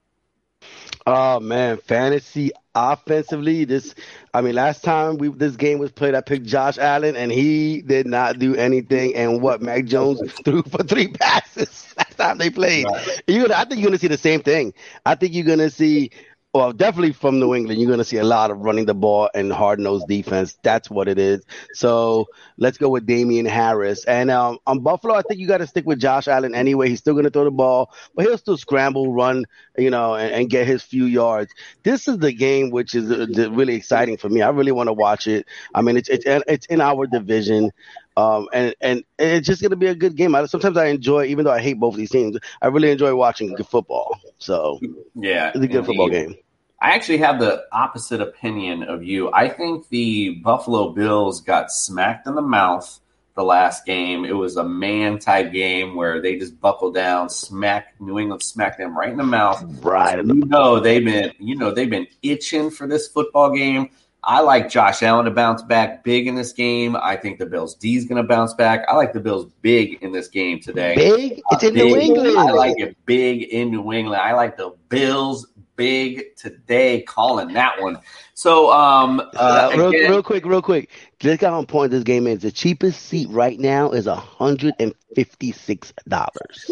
Oh man, fantasy offensively, this I mean, last time we this game was played, I picked Josh Allen and he did not do anything. And what Mac Jones threw for three passes last time they played. Right. You, I think you're gonna see the same thing. I think you're gonna see well, definitely from New England, you're going to see a lot of running the ball and hard nosed defense. That's what it is. So let's go with Damien Harris. And um, on Buffalo, I think you got to stick with Josh Allen anyway. He's still going to throw the ball, but he'll still scramble, run, you know, and, and get his few yards. This is the game which is uh, really exciting for me. I really want to watch it. I mean, it's it's it's in our division. Um, and, and it's just going to be a good game. I, sometimes I enjoy, even though I hate both these teams, I really enjoy watching good football. So yeah, it's a good football game. I actually have the opposite opinion of you. I think the Buffalo Bills got smacked in the mouth the last game. It was a man type game where they just buckled down, smack New England smacked them right in the mouth. Right. So you know they've been you know they've been itching for this football game. I like Josh Allen to bounce back big in this game. I think the Bills D is going to bounce back. I like the Bills big in this game today. Big? It's uh, in big. New England. I like it big in New England. I like the Bills big today calling that one. So, um, uh, real, again, real quick, real quick. Just got on point. This game is the cheapest seat right now is hundred and fifty six dollars.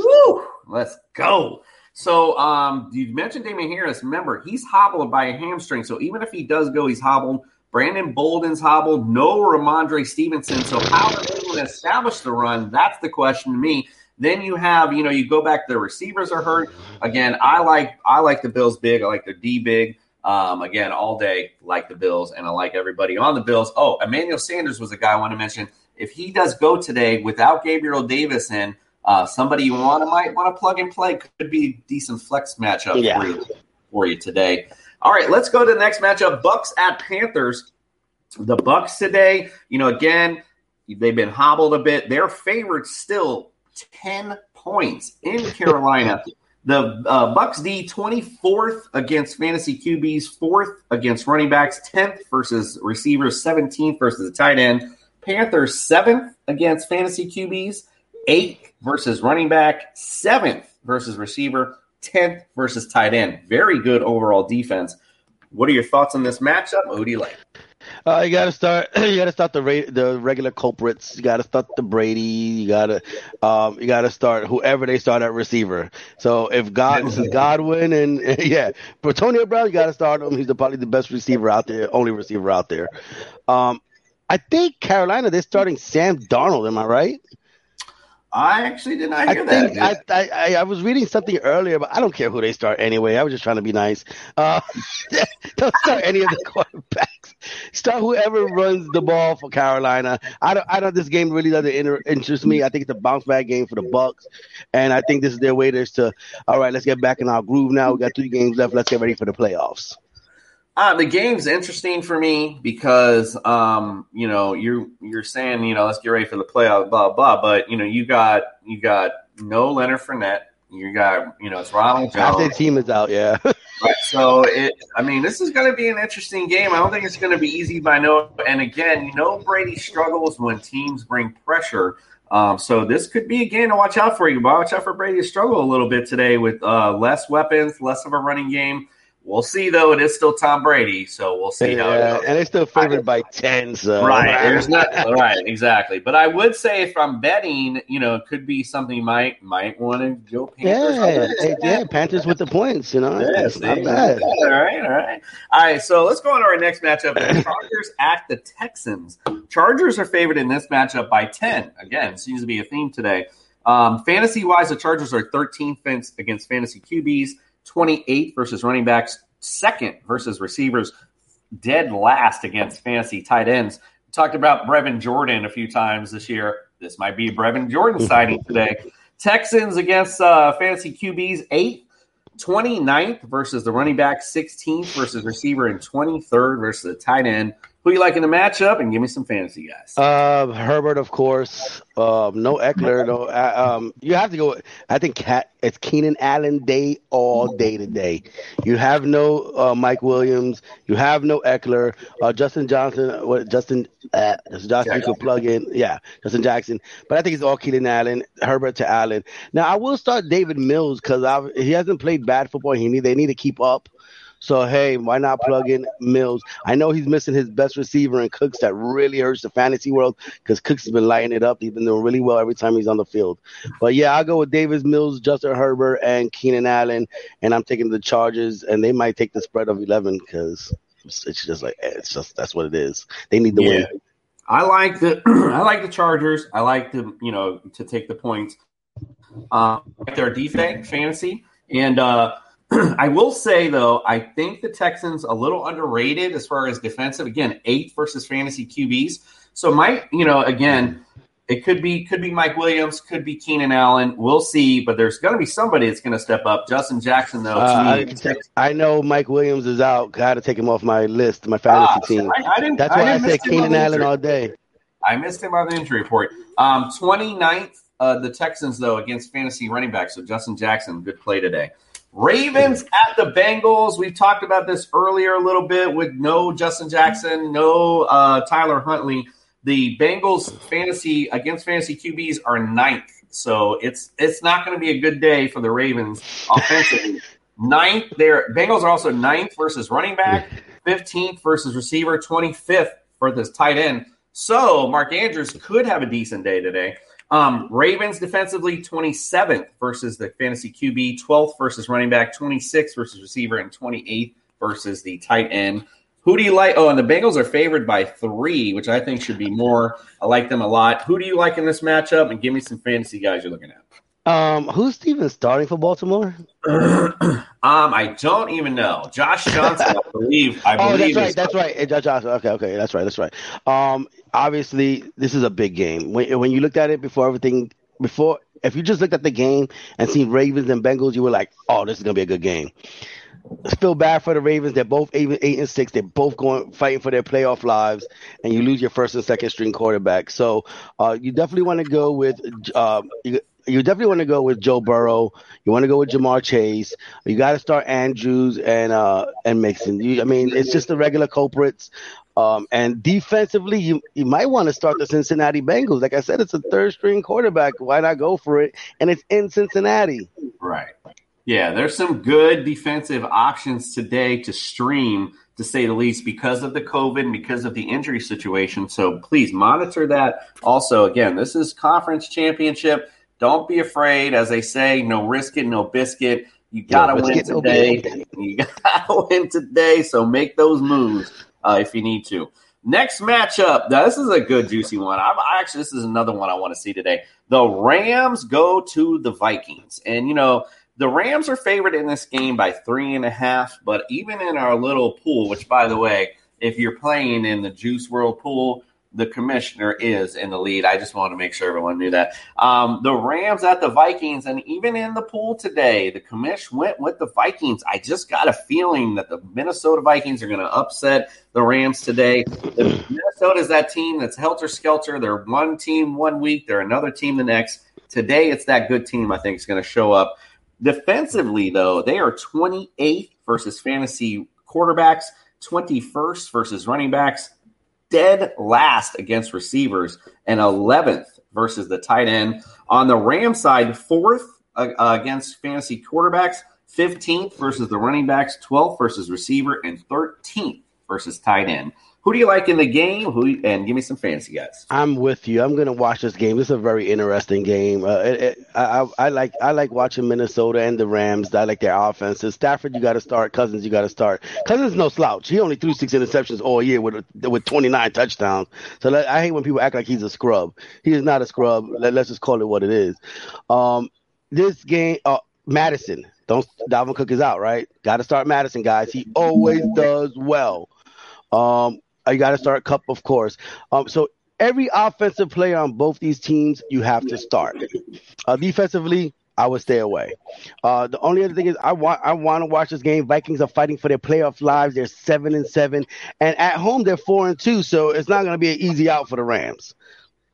Let's go. So, um, you mentioned Damien Harris. Remember, he's hobbled by a hamstring. So even if he does go, he's hobbled. Brandon Bolden's hobbled. No Rhamondre Stevenson. So how are they going to establish the run? That's the question to me. Then you have, you know, you go back. The receivers are hurt again. I like I like the Bills big. I like their D big. Um, again, all day like the Bills, and I like everybody on the Bills. Oh, Emmanuel Sanders was a guy I want to mention. If he does go today without Gabriel Davis in, uh, somebody you want to might want to plug and play could be a decent flex matchup yeah. for, you, for you today. All right, let's go to the next matchup: Bucs at Panthers. The Bucs today, you know, again, they've been hobbled a bit. They're favored still 10 points in Carolina. The uh, Bucs D 24th against fantasy QBs, fourth against running backs, 10th versus receivers, 17th versus the tight end. Panthers seventh against fantasy QBs, eighth versus running back, seventh versus receiver, 10th versus tight end. Very good overall defense. What are your thoughts on this matchup? Who do you like? Uh, you got to start. You got to start the ra- the regular culprits. You got to start the Brady. You got to um, you got to start whoever they start at receiver. So if God this is Godwin and yeah, for Antonio Brown, you got to start him. He's the, probably the best receiver out there, only receiver out there. Um, I think Carolina they're starting Sam Darnold. Am I right? I actually did not hear I that. think I, I I was reading something earlier, but I don't care who they start anyway. I was just trying to be nice. Uh, don't start any of the quarterbacks. Start whoever runs the ball for Carolina. I don't. I don't. This game really doesn't inter- interest me. I think it's a bounce back game for the Bucs, and I think this is their way to. to all right, let's get back in our groove now. We got three games left. Let's get ready for the playoffs. Uh, the game's interesting for me because um, you know you're you're saying you know let's get ready for the playoff blah blah, but you know you got you got no Leonard Fournette, you got you know it's Ronald Half Jones, team is out. Yeah. right? So it I mean this is going to be an interesting game. I don't think it's going to be easy by no. And again, you know Brady struggles when teams bring pressure. Um, so this could be a game to watch out for you. Watch out for Brady to struggle a little bit today with uh, less weapons, less of a running game. We'll see though. It is still Tom Brady, so we'll see how it goes. and they're still favored by ten. So Right. There's not right, exactly. But I would say if I'm betting, you know, it could be something you might might want to go Panthers. Yeah, hey, yeah, Panthers with the points, you know. Yes, It's not bad. All right, all right. All right, so let's go on to our next matchup. The Chargers at the Texans. Chargers are favored in this matchup by 10. Again, seems to be a theme today. Um, fantasy wise, the Chargers are 13th against fantasy QBs, 28th versus running backs, second versus receivers, dead last against fantasy tight ends. We talked about Brevin Jordan a few times this year. This might be Brevin Jordan sighting today. Texans against uh, fantasy QBs, eighth. 29th versus the running back, 16th versus receiver, and 23rd versus the tight end. Who you like in the matchup? And give me some fantasy guys. Uh, Herbert, of course. Um, no Ekeler. No. Uh, um, you have to go. I think it's Keenan Allen day all day today. You have no uh, Mike Williams. You have no Ekeler. Uh, Justin Johnson. What Justin? Uh, Justin could plug in. Yeah, Justin Jackson. But I think it's all Keenan Allen. Herbert to Allen. Now I will start Davis Mills because he hasn't played bad football. He need they need to keep up. So hey, why not plug in Mills? I know he's missing his best receiver in Cooks. That really hurts the fantasy world because Cooks has been lighting it up. He's been doing really well every time he's on the field. But yeah, I'll go with Davis Mills, Justin Herbert, and Keenan Allen, and I'm taking the Chargers, and they might take the spread of 11 because it's just like it's just that's what it is. They need the Yeah. win. I like the I like the Chargers. I like the you know to take the points. Uh, I like their defense fantasy, and uh, I will say though, I think the Texans a little underrated as far as defensive. Again, eighth versus fantasy QBs. So might you know again, it could be could be Mike Williams, could be Keenan Allen. We'll see, but there's going to be somebody that's going to step up. Justin Jackson though. Uh, I, I know Mike Williams is out. I had to take him off my list, my fantasy Ah, team. I, I. That's why I, said miss him on Keenan Allen all day. I missed him on the injury report. Um, 29th, uh, the Texans, though, against fantasy running back. So Justin Jackson, good play today. Ravens at the Bengals. We've talked about this earlier a little bit with no Justin Jackson, no uh, Tyler Huntley. The Bengals fantasy against fantasy QBs are ninth. So it's it's not going to be a good day for the Ravens offensively. ninth, their Bengals are also ninth versus running back, 15th versus receiver, 25th for this tight end. So Mark Andrews could have a decent day today. Um, Ravens defensively 27th versus the fantasy QB, 12th versus running back, 26th versus receiver, and 28th versus the tight end. Who do you like? Oh, and the Bengals are favored by three, which I think should be more. I like them a lot. Who do you like in this matchup? And give me some fantasy guys you're looking at. Um, who's Steven starting for Baltimore? um, I don't even know. Josh Johnson, I believe. I Oh, believe that's right. That's right. Josh Johnson. Okay, okay, that's right. That's right. Um, obviously, this is a big game. When when you looked at it before everything, before if you just looked at the game and seen Ravens and Bengals, you were like, "Oh, this is gonna be a good game." I feel bad for the Ravens. They're both eight, eight and six. They're both going fighting for their playoff lives, and you lose your first and second string quarterback. So uh, you definitely want to go with. Uh, you, definitely want to go with Joe Burrow. You want to go with Ja'Marr Chase. You got to start Andrews and uh, and Mixon. You, I mean, it's just the regular culprits. Um, and defensively, you you might want to start the Cincinnati Bengals. Like I said, it's a third string quarterback. Why not go for it? And it's in Cincinnati. Right. Yeah, there's some good defensive options today to stream, to say the least, because of the COVID and because of the injury situation. So please monitor that. Also, again, this is conference championship. Don't be afraid. As they say, no risk it, no biscuit. You gotta No win today. You gotta win today. So make those moves uh, if you need to. Next matchup. Now this is a good juicy one. I'm I actually this is another one I want to see today. The Rams go to the Vikings, and you know the Rams are favored in this game by three and a half. But even in our little pool, which by the way, if you're playing in the Juice World pool, the commissioner is in the lead. I just wanted to make sure everyone knew that. Um, the Rams at the Vikings, and even in the pool today, the commish went with the Vikings. I just got a feeling that the Minnesota Vikings are going to upset the Rams today. Minnesota is that team that's helter skelter. They're one team one week, they're another team the next. Today, it's that good team I think is going to show up. Defensively, though, they are 28th versus fantasy quarterbacks, 21st versus running backs, dead last against receivers, and 11th versus the tight end. On the Ram side, fourth uh, uh, against fantasy quarterbacks, 15th versus the running backs, 12th versus receiver, and 13th versus tight end. Who do you like in the game? Who and give me some fantasy guys. I'm with you. I'm gonna watch this game. This is a very interesting game. Uh, it, it, I, I, like I like watching Minnesota and the Rams. I like their offenses. Stafford, you got to start. Cousins, you got to start. Cousins, no slouch. He only threw six interceptions all year with with 29 touchdowns. So I hate when people act like he's a scrub. He is not a scrub. Let, us just call it what it is. Um, this game, uh, Mattison. Don't Dalvin Cook is out, right? Got to start Mattison, guys. He always does well. Um, you got to start Kupp, of course. Um, so every offensive player on both these teams, you have to start. Uh, defensively, I would stay away. Uh, the only other thing is, I want I want to watch this game. Vikings are fighting for their playoff lives. They're seven and seven, and at home they're four and two. So it's not going to be an easy out for the Rams.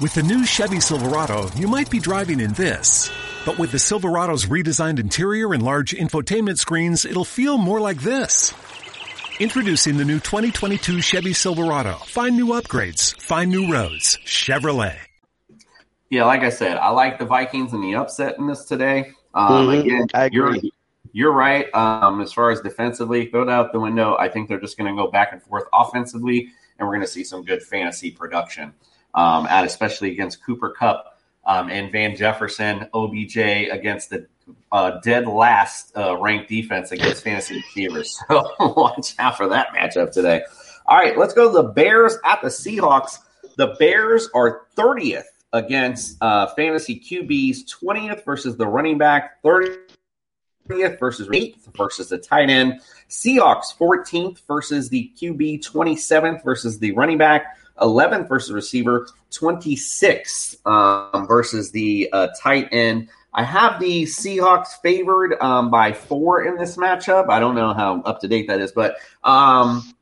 With the new Chevy Silverado, you might be driving in this. But with the Silverado's redesigned interior and large infotainment screens, it'll feel more like this. Introducing the new 2022 Chevy Silverado. Find new upgrades. Find new roads. Chevrolet. Yeah, like I said, I like the Vikings and the upset in this today. Um, Mhm, again, I agree. You're, you're right. Um, as far as defensively, throw it out the window. I think they're just going to go back and forth offensively, and we're going to see some good fantasy production. Um, at especially against Cooper Kupp um, and Van Jefferson, OBJ against the uh, dead last uh, ranked defense against fantasy receivers. So watch out for that matchup today. All right, let's go to the Bears at the Seahawks. The Bears are 30th against uh, fantasy QBs, 20th versus the running back, 30th versus 8th versus the tight end. Seahawks 14th versus the QB, 27th versus the running back, 11th versus receiver, 26th um, versus the uh, tight end. I have the Seahawks favored um, by four in this matchup. I don't know how up to date that is, but um,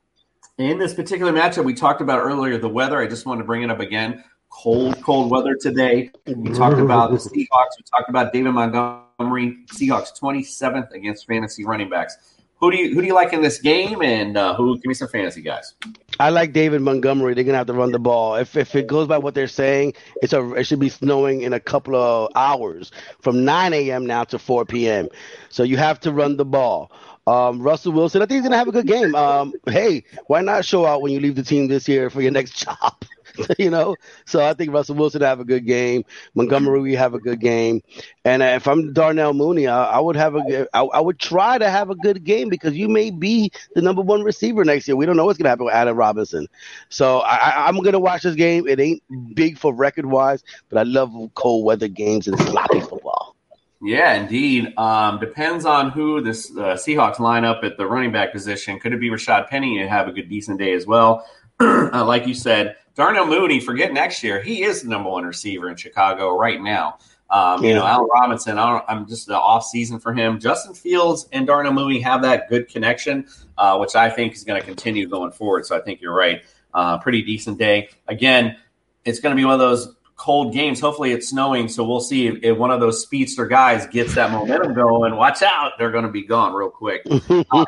in this particular matchup, we talked about earlier the weather. I just wanted to bring it up again. Cold, cold weather today. We talked about the Seahawks. We talked about David Montgomery. Seahawks 27th against fantasy running backs. Who do you who do you like in this game? And uh, who give me some fantasy guys? I like David Montgomery. They're gonna have to run the ball. If if it goes by what they're saying, it's a it should be snowing in a couple of hours from 9 a.m. now to 4 p.m. So you have to run the ball. Um, Russell Wilson, I think he's gonna have a good game. Um, hey, why not show out when you leave the team this year for your next job? you know. So I think Russell Wilson have a good game. Montgomery we have a good game, and if I'm Darnell Mooney, I, I would have a I, I would try to have a good game because you may be the number one receiver next year. We don't know what's gonna happen with Adam Robinson. So I, I'm gonna watch this game. It ain't big for record wise, but I love cold weather games and sloppy football. Yeah, indeed. Um, depends on who this uh, Seahawks line up at the running back position. Could it be Rashaad Penny and have a good, decent day as well? Uh, like you said, Darnell Mooney, forget next year. He is the number one receiver in Chicago right now. Um, you know, Allen Robinson, I am just the off season for him. Justin Fields and Darnell Mooney have that good connection, uh, which I think is going to continue going forward. So I think you're right. Uh, pretty decent day. Again, it's going to be one of those cold games. Hopefully, it's snowing, so we'll see if, if, one of those speedster guys gets that momentum going. Watch out, they're going to be gone real quick. Uh,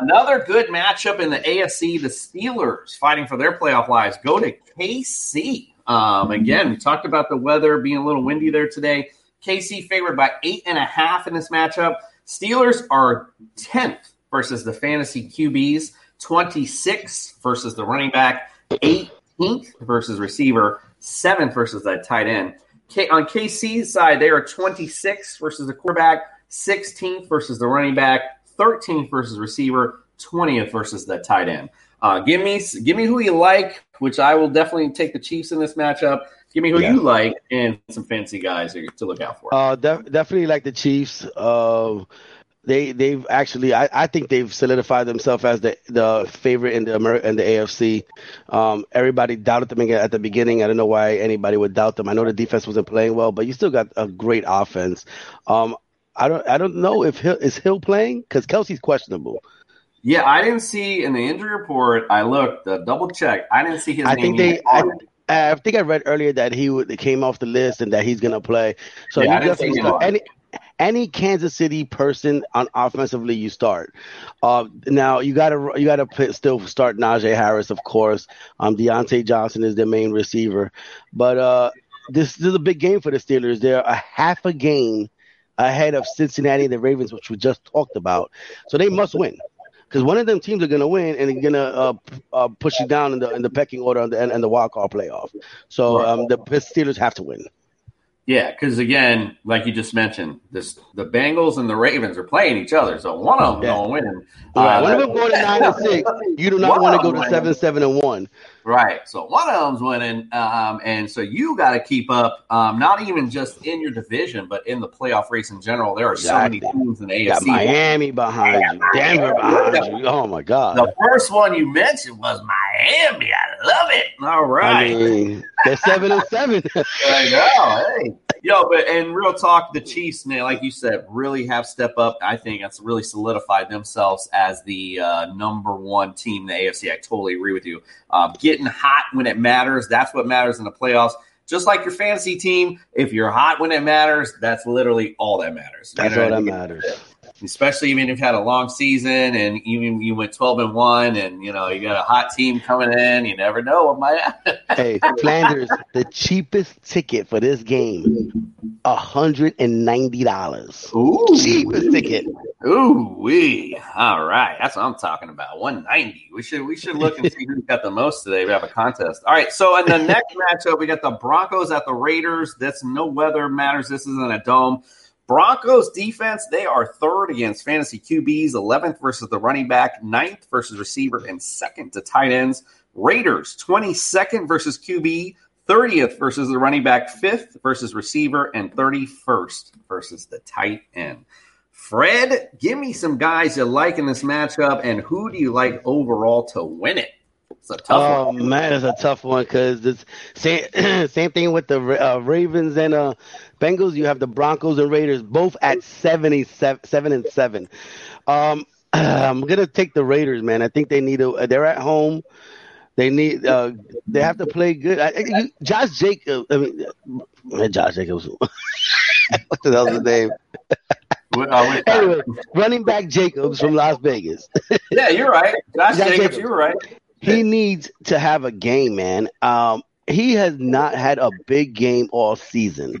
another good matchup in the AFC: the Steelers fighting for their playoff lives go to KC. Um, again, we talked about the weather being a little windy there today. KC favored by eight and a half in this matchup. Steelers are tenth versus the fantasy QBs, twenty six versus the running back, eighteenth versus receiver seventh versus that tight end. K- on KC's side, they are 26th versus the quarterback, 16th versus the running back, 13th versus receiver, 20th versus the tight end. Uh, give me give me who you like, which I will definitely take the Chiefs in this matchup. Give me who yeah. you like and some fancy guys to look out for. Uh, def- definitely like the Chiefs. Uh, they they've actually I, I think they've solidified themselves as the the favorite in the Amer- in the AFC. Um, everybody doubted them at the beginning. I don't know why anybody would doubt them. I know the defense wasn't playing well, but you still got a great offense. Um, I don't I don't know if Hill, is Hill playing because Kelce's questionable. Yeah, I didn't see in the injury report. I looked, uh, double check. I didn't see his I. Think they, I, I, think I read earlier that he would, came off the list and that he's going to play. So yeah, you definitely any, any Kansas City person on offensively you start. Uh, now you gotta you gotta still start Najee Harris, of course. Um, Diontae Johnson is the main receiver, but uh, this, this is a big game for the Steelers. They're a half a game ahead of Cincinnati and the Ravens, which we just talked about. So they must win because one of them teams are going to win and they're going to uh, uh, push you down in the in the pecking order and the, and the wild card playoff. So um, the Steelers have to win. Yeah, because again, like you just mentioned, this the Bengals and the Ravens are playing each other, so one of them yeah. going to win. Right. Uh, one of them going to nine and six. You do not want to go to seven, seven and one. Right. So one of them's winning, um, and so you got to keep up. Um, not even just in your division, but in the playoff race in general. There are exactly. so many teams in the AFC. Got Miami behind you, Denver behind you. Oh my God! The first one you mentioned was Miami. I love it. All right. I mean, they're seven and seven. I know. Hey. Yo, but and real talk, the Chiefs, man, like you said, really have stepped up. I think that's really solidified themselves as the uh, number one team in the AFC. I totally agree with you. Uh, getting hot when it matters, that's what matters in the playoffs. Just like your fantasy team, if you're hot when it matters, that's literally all that matters. That's all that matters. Especially even if you've had a long season and even you went 12 and 1 and you know you got a hot team coming in. You never know what might happen. Hey flanders the cheapest ticket for this game $190 Ooh, cheapest ticket Ooh wee! All right, that's what I'm talking about. 190. We should we should look and see who's got the most today. We have a contest. All right, so in the next matchup, we got the Broncos at the Raiders. That's no weather matters. This isn't a dome. Broncos defense, they are third against fantasy QBs, 11th versus the running back, 9th versus receiver, and second to tight ends. Raiders, 22nd versus QB, 30th versus the running back, 5th versus receiver, and 31st versus the tight end. Fred, give me some guys you like in this matchup, and who do you like overall to win it? It's a tough oh, one. man, it's a tough one because it's same, same thing with the uh, Ravens and uh, Bengals. You have the Broncos and Raiders both at 77, seven and seven. Um, I'm gonna take the Raiders, man. I think they need a. They're at home. They need. Uh, they have to play good. I, Josh Jacobs. I mean, Josh Jacobs. what the hell's his name? Uh, anyway, running back Jacobs from Las Vegas. yeah, you're right. Josh, Josh Jacobs, Jacobs, you're right. He needs to have a game, man. Um, he has not had a big game all season.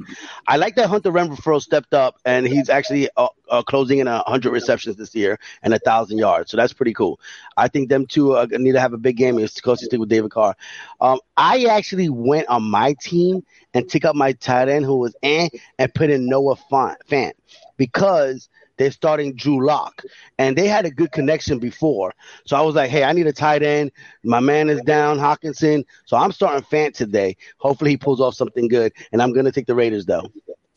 I like that Hunter Renfrow stepped up and he's actually uh, uh, closing in a hundred receptions this year and a thousand yards. So that's pretty cool. I think them two uh, need to have a big game. It's close to stick with David Carr. Um, I actually went on my team and took up my tight end who was eh, and put in Noah Fant because they're starting Drew Lock, and they had a good connection before. So I was like, hey, I need a tight end. My man is down, Hockenson. So I'm starting Fant today. Hopefully he pulls off something good, and I'm going to take the Raiders though.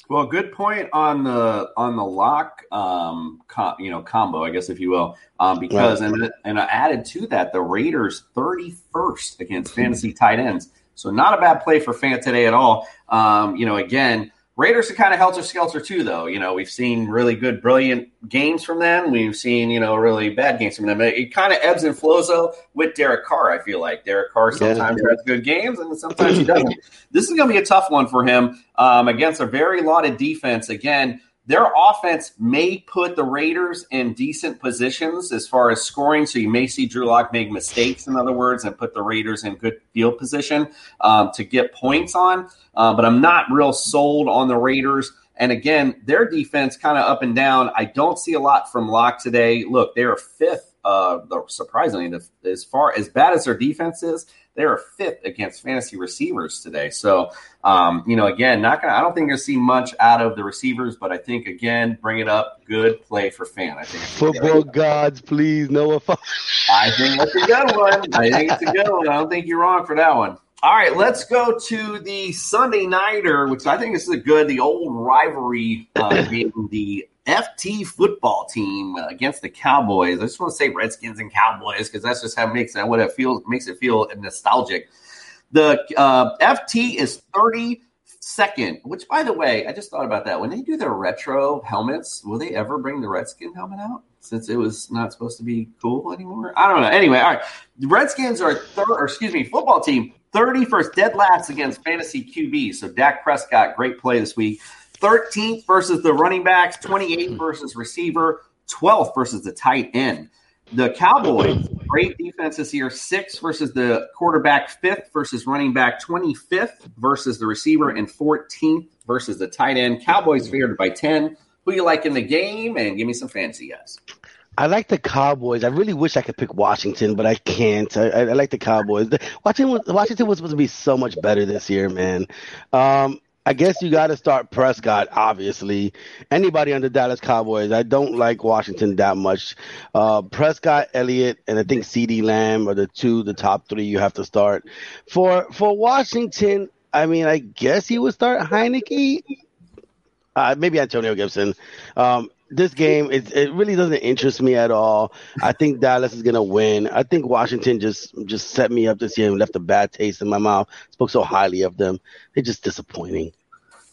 Well, good point on the on the lock, um, com, you know, combo, I guess if you will, um, because right. and and I added to that the Raiders 31st against fantasy tight ends, so not a bad play for Fant today at all. Um, you know, again, Raiders are kind of helter skelter too, though. You know, we've seen really good, brilliant games from them. We've seen, you know, really bad games from them. It, it kind of ebbs and flows though with Derek Carr. I feel like Derek Carr sometimes yeah. has good games and sometimes he doesn't. this is going to be a tough one for him um, against a very lauded defense. Again, their offense may put the Raiders in decent positions as far as scoring. So you may see Drew Lock make mistakes, in other words, and put the Raiders in good field position um, to get points on. Uh, but I'm not real sold on the Raiders. And again, their defense kind of up and down. I don't see a lot from Lock today. Look, they are fifth, uh, surprisingly, as far as bad as their defense is, they are fifth against fantasy receivers today. So, um, you know, again, not gonna. I don't think you're gonna see much out of the receivers, but I think again, bring it up. Good play for Fant. I think football gods, please, Noah. I think that's a good one. I think it's a good one. I don't think you're wrong for that one. All right, let's go to the Sunday nighter, which I think is a good, the old rivalry uh, being the FT football team against the Cowboys. I just want to say Redskins and Cowboys because that's just how it makes that what it feels makes it feel nostalgic. The uh, FT is 32nd, which by the way, I just thought about that. When they do their retro helmets, will they ever bring the Redskin helmet out? Since it was not supposed to be cool anymore. I don't know. Anyway, all right. The Redskins are third or excuse me, football team 31st dead last against fantasy QB. So Dak Prescott, great play this week. 13th versus the running backs, 28th versus receiver, 12th versus the tight end. The Cowboys, great defense this year, sixth versus the quarterback, fifth versus running back, 25th versus the receiver, and 14th versus the tight end. Cowboys favored by 10. Who you like in the game? And give me some fancy guys. I like the Cowboys. I really wish I could pick Washington, but I can't. I, I, I like the Cowboys. Washington, Washington was supposed to be so much better this year, man. Um, I guess you got to start Prescott, obviously. Anybody the Dallas Cowboys, I don't like Washington that much. Uh, Prescott, Elliott, and I think CeeDee Lamb are the two, the top three you have to start. For for Washington, I mean, I guess he would start Heinicke. Uh, maybe Antonio Gibson. Um, this game it, it really doesn't interest me at all. I think Dallas is gonna win. I think Washington just just set me up this year and left a bad taste in my mouth. Spoke so highly of them. They're just disappointing.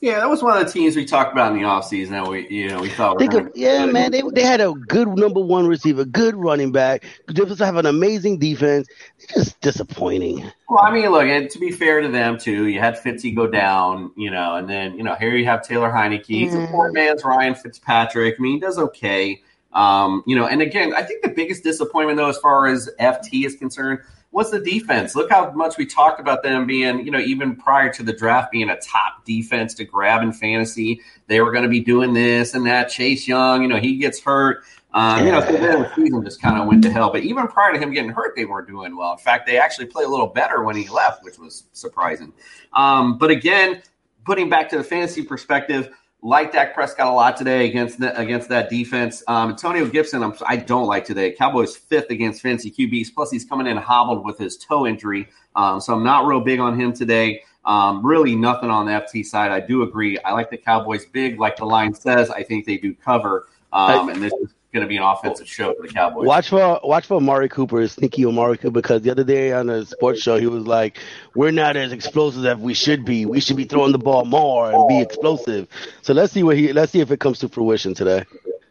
Yeah, that was one of the teams we talked about in the offseason that we you know we thought of, yeah, man, they they had a good number one receiver, good running back. They just have an amazing defense. Just disappointing. Well, I mean, look, and to be fair to them too, you had Fitzy go down, you know, and then you know here you have Taylor Heinicke. He's mm. a poor man's Ryan Fitzpatrick. I mean, he does okay. Um, you know, and again, I think the biggest disappointment though, as far as FT is concerned, was the defense. Look how much we talked about them being, you know, even prior to the draft being a top defense to grab in fantasy. They were going to be doing this and that. Chase Young, you know, he gets hurt. Um, you know, so then the season just kind of went to hell. But even prior to him getting hurt, they weren't doing well. In fact, they actually played a little better when he left, which was surprising. Um, but again, putting back to the fantasy perspective, like Dak Prescott a lot today against the, against that defense. Um, Antonio Gibson, I'm, I do not like today. Cowboys fifth against fantasy QBs. Plus, he's coming in hobbled with his toe injury, um, so I'm not real big on him today. Um, really, nothing on the FT side. I do agree. I like the Cowboys big, like the line says. I think they do cover, um, and this is going to be an offensive show for the Cowboys. Watch for watch for Amari Cooper, sneaky Amari Cooper, because the other day on the sports show he was like, "We're not as explosive as we should be. We should be throwing the ball more and be explosive." So let's see what he let's see if it comes to fruition today.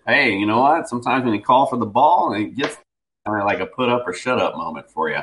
Hey, you know what? Sometimes when you call for the ball, it gets kind of like a put up or shut up moment for you.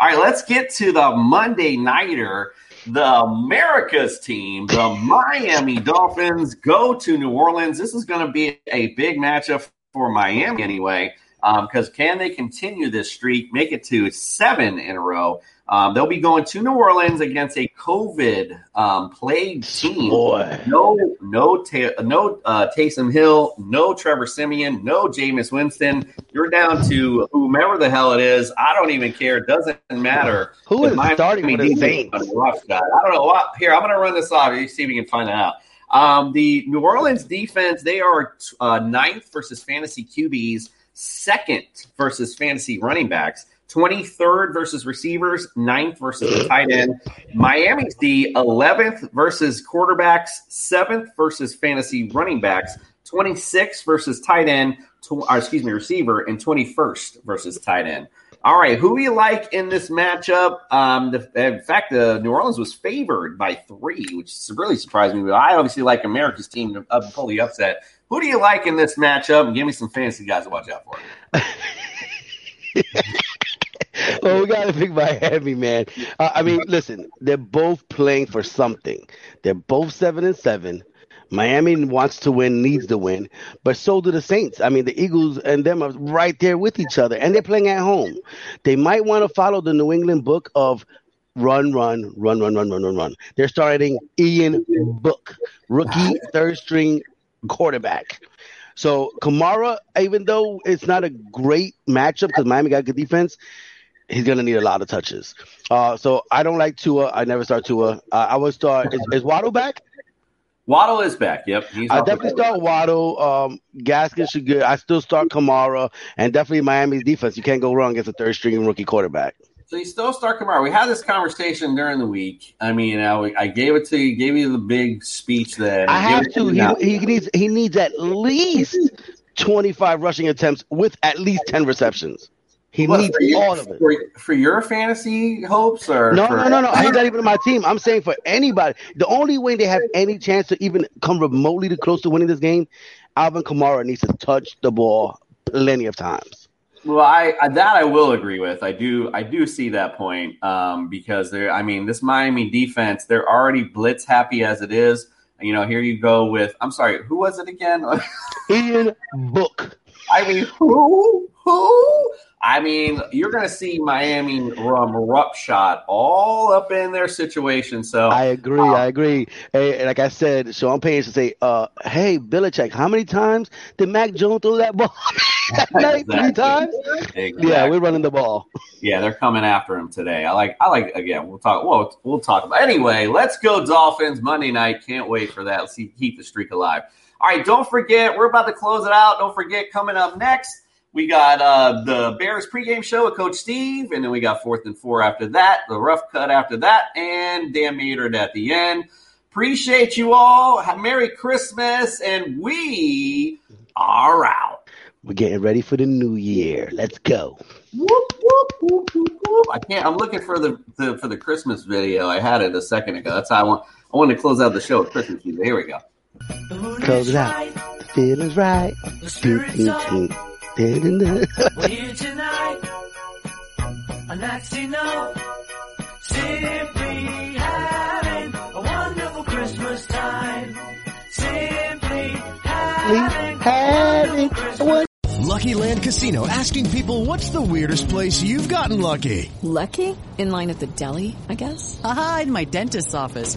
All right, let's get to the Monday nighter. The America's team, the Miami Dolphins, go to New Orleans. This is going to be a big matchup for Miami anyway. because um, can they continue this streak, make it to seven in a row? Um, they'll be going to New Orleans against a COVID um, plagued team. Boy. No, no, ta- no uh, Taysom Hill, no Trevor Siemian, no Jameis Winston. You're down to whomever the hell it is. I don't even care. It doesn't matter. Who is starting for the Saints? I don't know. What, here, I'm going to run this off. You see if we can find it out. Um, the New Orleans defense, they are uh, ninth versus fantasy QBs, second versus fantasy running backs. 23rd versus receivers, 9th versus the tight end. Miami's the 11th versus quarterbacks, 7th versus fantasy running backs, 26th versus tight end, tw- or excuse me, receiver, and 21st versus tight end. All right, who do you like in this matchup? Um, the, in fact, uh, New Orleans was favored by three, which really surprised me. But I obviously like America's team to uh, pull the upset. Who do you like in this matchup? And give me some fantasy guys to watch out for. well, we got to pick Miami, man. Uh, I mean, listen, they're both playing for something. They're both seven and seven. Miami wants to win, needs to win, but so do the Saints. I mean, the Eagles and them are right there with each other, and they're playing at home. They might want to follow the New England book of run, run, run, run, run, run, run, run. They're starting Ian Book, rookie third string quarterback. So Kamara, even though it's not a great matchup because Miami got good defense, he's gonna need a lot of touches. Uh, so I don't like Tua. I never start Tua. Uh, I would start. Is, is, Waddle back? Waddle is back. Yep. He's I definitely start Waddle. Um, Gaskin should good. I still start Kamara and definitely Miami's defense. You can't go wrong against a third string rookie quarterback. So you still start Kamara. We had this conversation during the week. I mean, I, I gave it to you, gave you the big speech that I have to. He, he needs he needs at least twenty five rushing attempts with at least ten receptions. He what, needs you, all of it for, for, your fantasy hopes, or no, for- no, no, no. He's not even on my team. I'm saying for anybody, the only way they have any chance to even come remotely to close to winning this game, Alvin Kamara needs to touch the ball plenty of times. Well, I, I, that I will agree with. I do I do see that point um, because they're. I mean, this Miami defense they're already blitz happy as it is. You know, here you go with. I'm sorry, who was it again? Ian Book. I mean, who who? I mean, you're going to see Miami rough shot all up in their situation. So I agree. I agree. Hey, like I said, Sean Payton should say, uh, "Hey, Belichick, how many times did Mac Jones throw that ball? exactly. Three times? Exactly. Yeah, we're running the ball. Yeah, they're coming after him today. I like. I like. Again, we'll talk. Well, we'll talk about. Anyway, let's go Dolphins Monday night. Can't wait for that. Let's see, keep the streak alive. All right, don't forget, we're about to close it out. Don't forget, coming up next we got uh, the Bears pregame show with Coach Steve, and then we got fourth and four after that, the rough cut after that, and Dan metered at the end. Appreciate you all. Merry Christmas, and we are out. We're getting ready for the new year. Let's go. Whoop, whoop, whoop, whoop, I can't. I'm looking for the, the, for the Christmas video. I had it a second ago. That's how I want. I wanted to close out the show with Christmas music. Here we go. Close it out. The Feelings right. We're here tonight, and that's enough. Simply having a wonderful Christmas time. Simply having, having a Lucky Land Casino asking people what's the weirdest place you've gotten lucky? Lucky? In line at the deli, I guess? Aha, in my dentist's office.